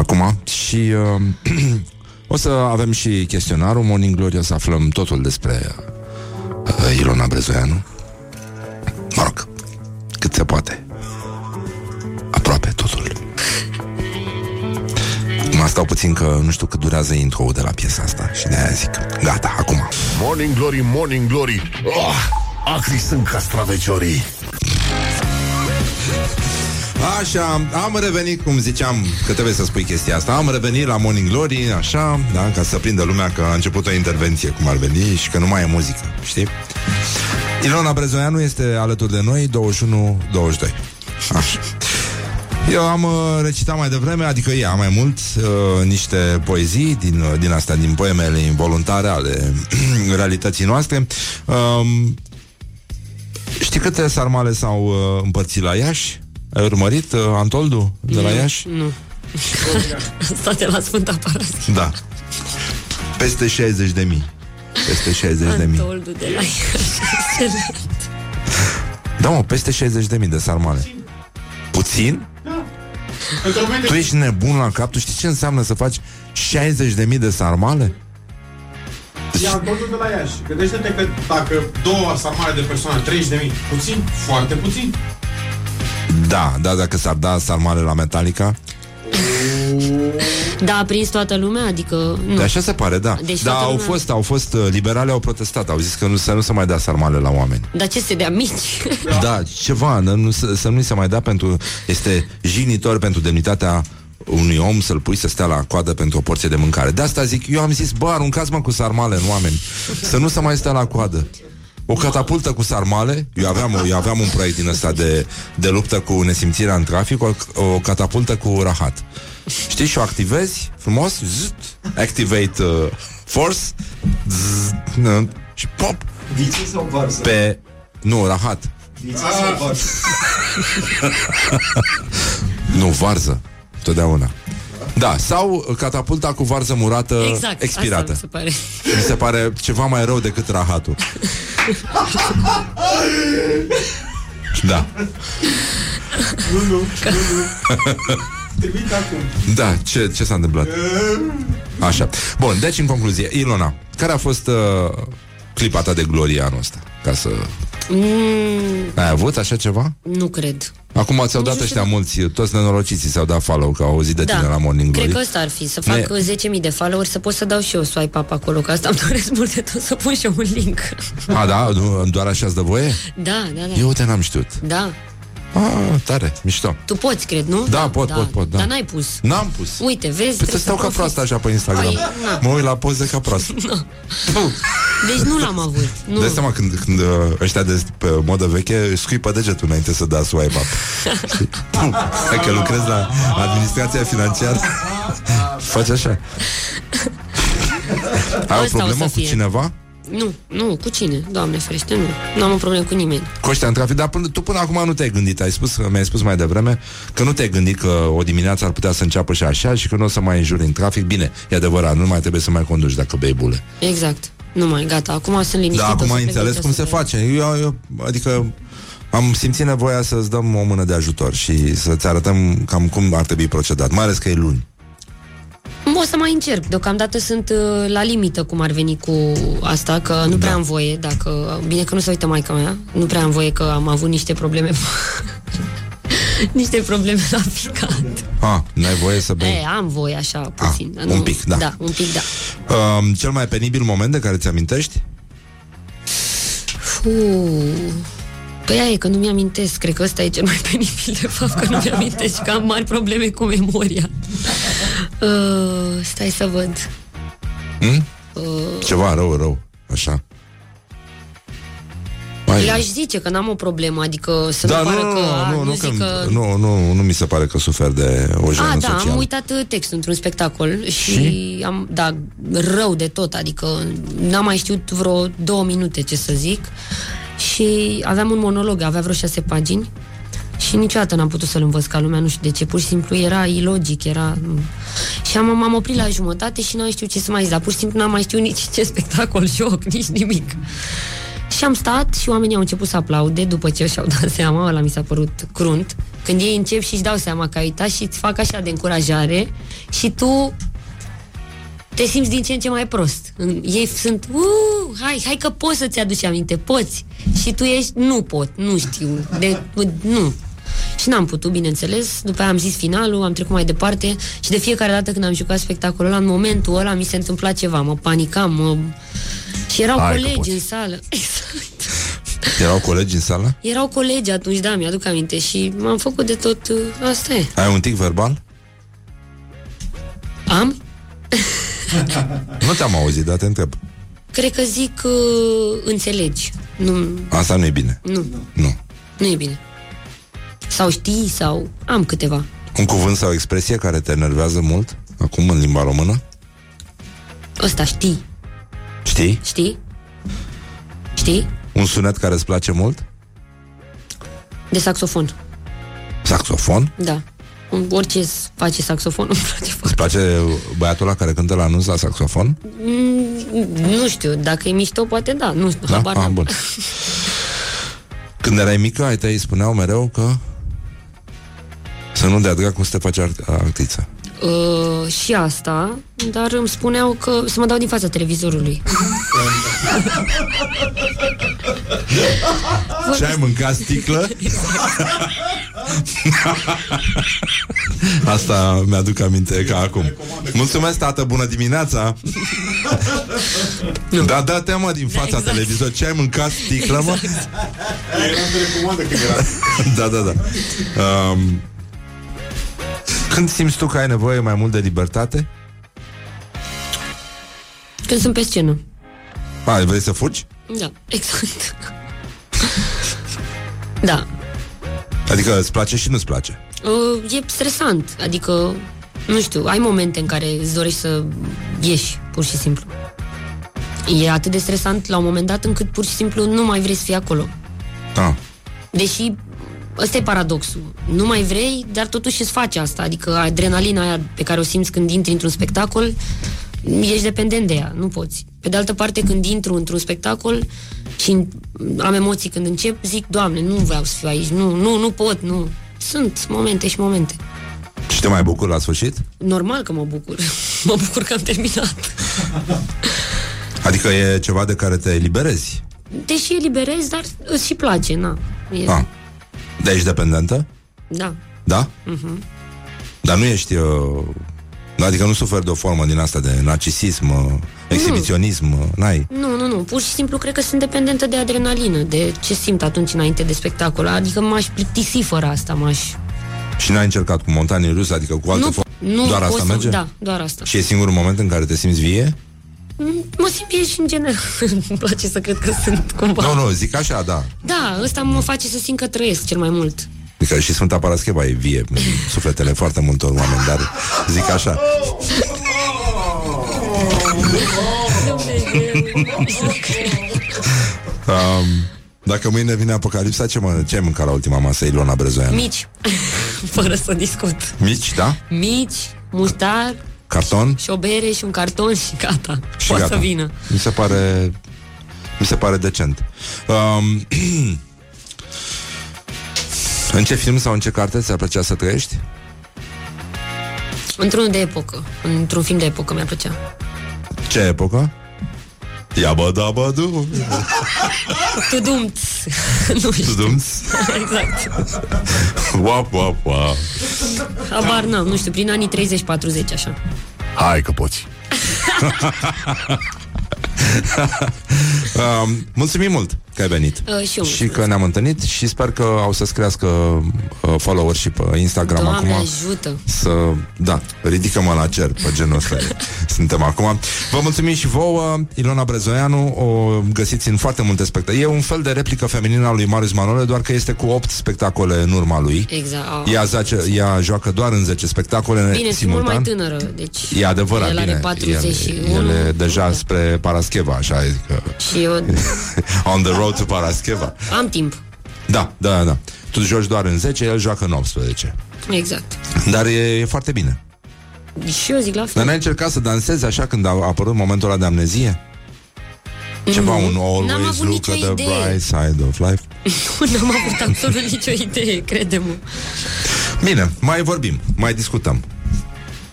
Acum Și uh, O să avem și chestionarul. Morning Glory, o să aflăm totul despre uh, Ilona Brezoianu. Mă rog Cât se poate. Aproape totul. Mă stau puțin că nu știu cât durează intro de la piesa asta Și de-aia zic Gata, acum. Morning Glory, Morning Glory. Oh, Acri sunt castraveciorii Așa, am revenit, cum ziceam, că trebuie să spui chestia asta. Am revenit la Morning Glory, așa, da, ca să prindă lumea că a început o intervenție Cum ar veni și că nu mai e muzică, știi? Ilona Brezoianu este alături de noi 21-22 Așa eu am uh, recitat mai devreme, adică ea mai mult, uh, niște poezii din, uh, din astea, din poemele involuntare ale realității noastre. Um, știi câte sarmale s-au uh, împărțit la Iași? Ai urmărit uh, Antoldu de la Iași? Nu. Asta de la Sfânta Paraschivă. Da. Peste 60 de mii. Peste 60 de mii. Antoldu de la Iași. Da, mă, peste 60 de mii de sarmale. Puțin? Tu ești nebun la cap? Tu știi ce înseamnă să faci 60 de mii de sarmale? Ia acordul de la Iași. Gândește-te că dacă două sarmale de persoană, 30 de mii, puțin, foarte puțin. Da, da, dacă s-ar da sarmale la Metallica Da, a prins toată lumea? Adică... Nu. De așa se pare, da Deci Da, toată au lumea- fost, au fost uh, Liberale au protestat, au zis că nu, să nu se mai dea sarmale la oameni Dar ce se dea mici? Da, ceva, nu, nu, să, să nu se mai dea pentru Este jignitor pentru demnitatea unui om să-l pui să stea la coadă pentru o porție de mâncare. De asta zic, eu am zis, bă, aruncați-mă cu sarmale în oameni, să nu se mai stea la coadă. O catapultă cu sarmale, eu aveam, o- eu aveam un proiect din ăsta de, de luptă cu nesimțirea în trafic, o, o catapultă cu rahat. Știi, și o activezi frumos, zzz, activate uh, force, zzz, nu, și pop, Viții sau varză? pe... Nu, rahat. Viții sau varză? Nu, varză. Totdeauna. Da, sau catapulta cu varză murată Exact, expirată. asta mi se pare. Mi se pare ceva mai rău decât rahatul. Da, Nu, nu, nu, nu. Trimite acum. da, ce, ce s-a întâmplat? Așa. Bun, deci în concluzie, Ilona, care a fost uh, clipa ta de glorie anul ăsta? Ca să... Mm, Ai avut așa ceva? nu cred. Acum ți-au Nici dat nu ăștia știu. mulți, toți nenorociții ți-au dat follow, că au auzit de tine la Morning Glory. Da. Cred că ăsta ar fi, să fac Ne- 10.000 de followeri, să pot să dau și eu swipe up acolo, că asta îmi doresc mult de tot, să pun și eu un link. A, da? Nu, doar așa îți dă voie? Da, da, da. Eu te n-am știut. Da. Ah, tare, mișto. Tu poți, cred, nu? Da, pot, pot, pot, da. Dar n-ai pus. N-am pus. Uite, vezi? Păi să trebuie stau ca profiți. proastă așa pe Instagram. Ai, na. Mă uit la poze ca proastă. Deci nu l-am avut. Nu. Dai seama când, când uh, ăștia de pe modă veche își scuipă degetul înainte să dea swipe up. Știi? Hai că lucrezi la administrația financiară. Faci așa. Ai o Ăsta o problemă să cu fie. cineva? Nu, nu, cu cine? Doamne ferește, nu. Nu am o problemă cu nimeni. Cu ăștia în trafic, dar până, tu până acum nu te-ai gândit, ai spus, mi-ai spus mai devreme că nu te-ai gândit că o dimineață ar putea să înceapă și așa și că nu o să mai înjuri în trafic. Bine, e adevărat, nu mai trebuie să mai conduci dacă bei bule. Exact. Nu mai, gata. Acum sunt liniștită. Da, acum o să ai plec înțeles de cum se acasă. face. Eu, eu, adică am simțit nevoia să-ți dăm o mână de ajutor și să-ți arătăm cam cum ar trebui procedat, mai ales că e luni. O să mai încerc. Deocamdată sunt uh, la limită cum ar veni cu asta, că nu prea Da. am voie, dacă... Bine că nu se uită maica mea. Nu prea am voie că am avut niște probleme... niște probleme la ficat. Ah, n-ai voie să bei. E, am voie așa, puțin. Ah, un pic, da. Da, un pic, da. Um, cel mai penibil moment de care ți-amintești? Fuh. Păi aia e că nu mi-amintesc Cred că ăsta e cel mai penibil De fapt că nu mi-amintesc și că am mari probleme cu memoria uh, Stai să văd Hmm? Ceva rău, rău, așa. Hai. Le-aș zice că n-am o problemă, adică să Da, nu nu, pară nu, că, a, nu, nu, nu, zic că, că... nu, nu, nu mi se pare că sufer de o jenă A, da, socială. am uitat uh, textul într-un spectacol și, am, da, rău de tot, adică n-am mai știut vreo două minute ce să zic și aveam un monolog, avea vreo șase pagini și niciodată n-am putut să-l învăț ca lumea, nu știu de ce, pur și simplu era ilogic, era... Și am, m-am oprit la jumătate și n-am știut ce să mai zic, dar pur și simplu n-am mai știut nici ce spectacol, joc, nici nimic. Și am stat și oamenii au început să aplaude după ce și-au dat seama, ăla mi s-a părut crunt, când ei încep și își dau seama că ai uitat și îți fac așa de încurajare și tu te simți din ce în ce mai prost. În- Ei sunt, uh, hai, hai că poți să-ți aduci aminte, poți. Și tu ești, nu pot, nu știu, de, nu. Și n-am putut, bineînțeles. După aia am zis finalul, am trecut mai departe și de fiecare dată când am jucat spectacolul ăla, în momentul ăla mi se întâmpla ceva, mă panicam, mă... Și erau Hai că colegi poți. în sală. Exact. Erau colegi în sală? Erau colegi atunci, da, mi-aduc aminte și m-am făcut de tot, uh, asta e. Ai un tic verbal? Am? Nu te-am auzit, dar te întreb. Cred că zic uh, înțelegi. Nu, Asta nu e bine. nu, Nu. nu e bine. Sau știi, sau am câteva. Un cuvânt sau o expresie care te enervează mult acum în limba română? Ăsta știi, Știi? știi? Știi? Un sunet care îți place mult? De saxofon, Saxofon? da. Un- Orice îți face saxofon îmi place foarte Îți place băiatul ăla care cântă la anunț la saxofon? Mm, Nu știu, dacă e mișto, poate da. Nu știu, Da? habar Ah, n-am. bun. Când erai mică, ai tăi spuneau mereu că să nu dea dracu să te faci art- artiță. Uh, și asta, dar îmi spuneau că să mă dau din fața televizorului. Și ai mâncat sticlă? Asta mi-aduc aminte ca acum. Mulțumesc, tată, bună dimineața! Da, da, te mă din fața Exact. televizor. Ce ai mâncat sticlă, mă? Eram de recomandă când era. Da, da, da. Um, când simți tu că ai nevoie mai mult de libertate? Când sunt pe scenă. A, vrei să fugi? Da, exact. da. Adică îți place și nu-ți place. Uh, e stresant, adică, nu știu, ai momente în care îți dorești să ieși, pur și simplu. E atât de stresant la un moment dat încât pur și simplu nu mai vrei să fii acolo. Ah. Deși ăsta e paradoxul. Nu mai vrei, dar totuși îți faci asta. Adică adrenalina aia pe care o simți când intri într-un spectacol, ești dependent de ea, nu poți. Pe de altă parte, când intru într-un spectacol și am emoții când încep, zic, Doamne, nu vreau să fiu aici, nu, nu, nu pot, nu. Sunt momente și momente. Și te mai bucur la sfârșit? Normal că mă bucur. mă bucur că am terminat. Adică e ceva de care te eliberezi. Deși eliberez, dar îți și place, na. E, Ah. De ești dependentă? Da. Da? Dar nu ești... Uh, adică nu suferi de o formă din asta de narcisism, uh, exhibiționism, uh, n-ai. Nu, nu, nu. Pur și simplu cred că sunt dependentă de adrenalină, de ce simt atunci înainte de spectacol. Adică m-aș plictisi fără asta, m-aș... Și n-ai încercat cu montanii ruse, adică cu alte Nu, forme? nu Doar pot asta să... merge? Da, doar asta. Și e singurul moment în care te simți vie? Mm, Mă simt bine și în general. Îmi place să cred că sunt cumva. Nu, nu, zic așa, da. Da, ăsta mă face să simt că trăiesc cel mai mult. Adică și Sfânta Parascheva e vie în sufletele foarte multor oameni, dar zic așa. Um, dacă mâine vine apocalipsa, ce, mă, ce ai mâncat la ultima masă, Ilona Brezoian? Mici, fără să discut. Mici, da? Mici, muștar Carton? și o bere și un carton și gata. Și Poate gata. să vină. Mi se pare Mi se pare decent um, În ce film sau în ce carte ți-ar plăcea să trăiești? Într-unul de epocă. Într-un film de epocă mi-ar plăcea. Ce epocă? Ia bă, da, bă, du Tudumț. nu știu. Tudumț exact. Wap, wap, wap Habar n-am, nu știu, prin anii 30-40, așa. Hai că poți. um, Mulțumim mult că ai venit. Uh, și eu și mulțumesc. că ne-am întâlnit și sper că au să-ți crească uh, followers și pe Instagram Doamne acum. ajută! Să, da, ridică-mă la cer pe genul ăsta Suntem acum Vă mulțumim și vouă Ilona Brezoianu O găsiți în foarte multe spectacole E un fel de replică feminină a lui Marius Manole Doar că este cu 8 spectacole în urma lui Exact. Oh. ea, zace, ea joacă doar în 10 spectacole Bine, sunt mult simultan mai tânără, deci... E adevărat, el bine are 41. El, el e deja Da. spre Parascheva Așa, adică Și eu On the road to Parascheva am timp. Da, da, da Tu joci doar în 10, el joacă în 18 Exact. Dar e, e foarte bine Și eu zic la Dar fel. n-ai încercat să dansezi așa când a apărut momentul ăla de amnezie? Ceva, un N-am always avut look nicio at the idee. bright side of life Nu am avut absolut nicio idee, crede-mă. Bine, mai vorbim, mai discutăm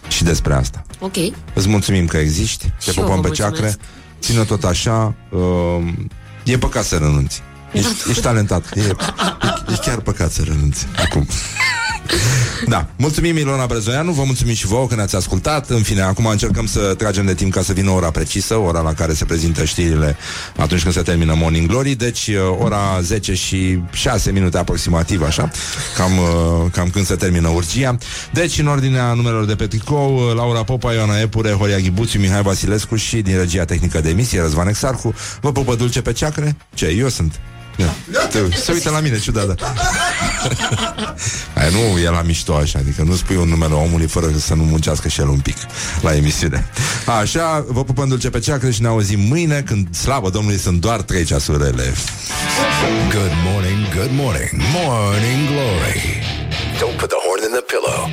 Și despre asta Ok. Îți mulțumim că existi Te Și eu pupăm vă pe ceacre mulțumesc. Ține tot așa uh, E păcat să renunți. Ești, ești talentat. E, e, e chiar păcat să renunți. Acum Da, mulțumim Ilona Brezoianu, vă mulțumim și vouă că ne-ați ascultat. În fine, acum încercăm să tragem de timp ca să vină ora precisă Ora la care se prezintă știrile atunci când se termină Morning Glory. Deci uh, ora 10 și 6 minute aproximativ, așa Cam, uh, cam când se termină urgia. Deci, în ordinea numelor de pe tricou uh, Laura Popa, Ioana Epure, Horia Ghibuțiu, Mihai Vasilescu Și din regia tehnică de emisie Răzvan Exarcu Vă pupă dulce pe ceacre? Ce, eu sunt. Ia, te, se uită la mine, ciudat, da. Aia nu e la mișto așa, adică nu spui un numele omului fără să nu muncească și el un pic la emisiune. Așa, vă pupăm dulce pe ceacră și ne auzim mâine când, slavă Domnului, sunt doar trei ceasurele. Good morning, good morning, Morning Glory. Don't put the horn in the pillow.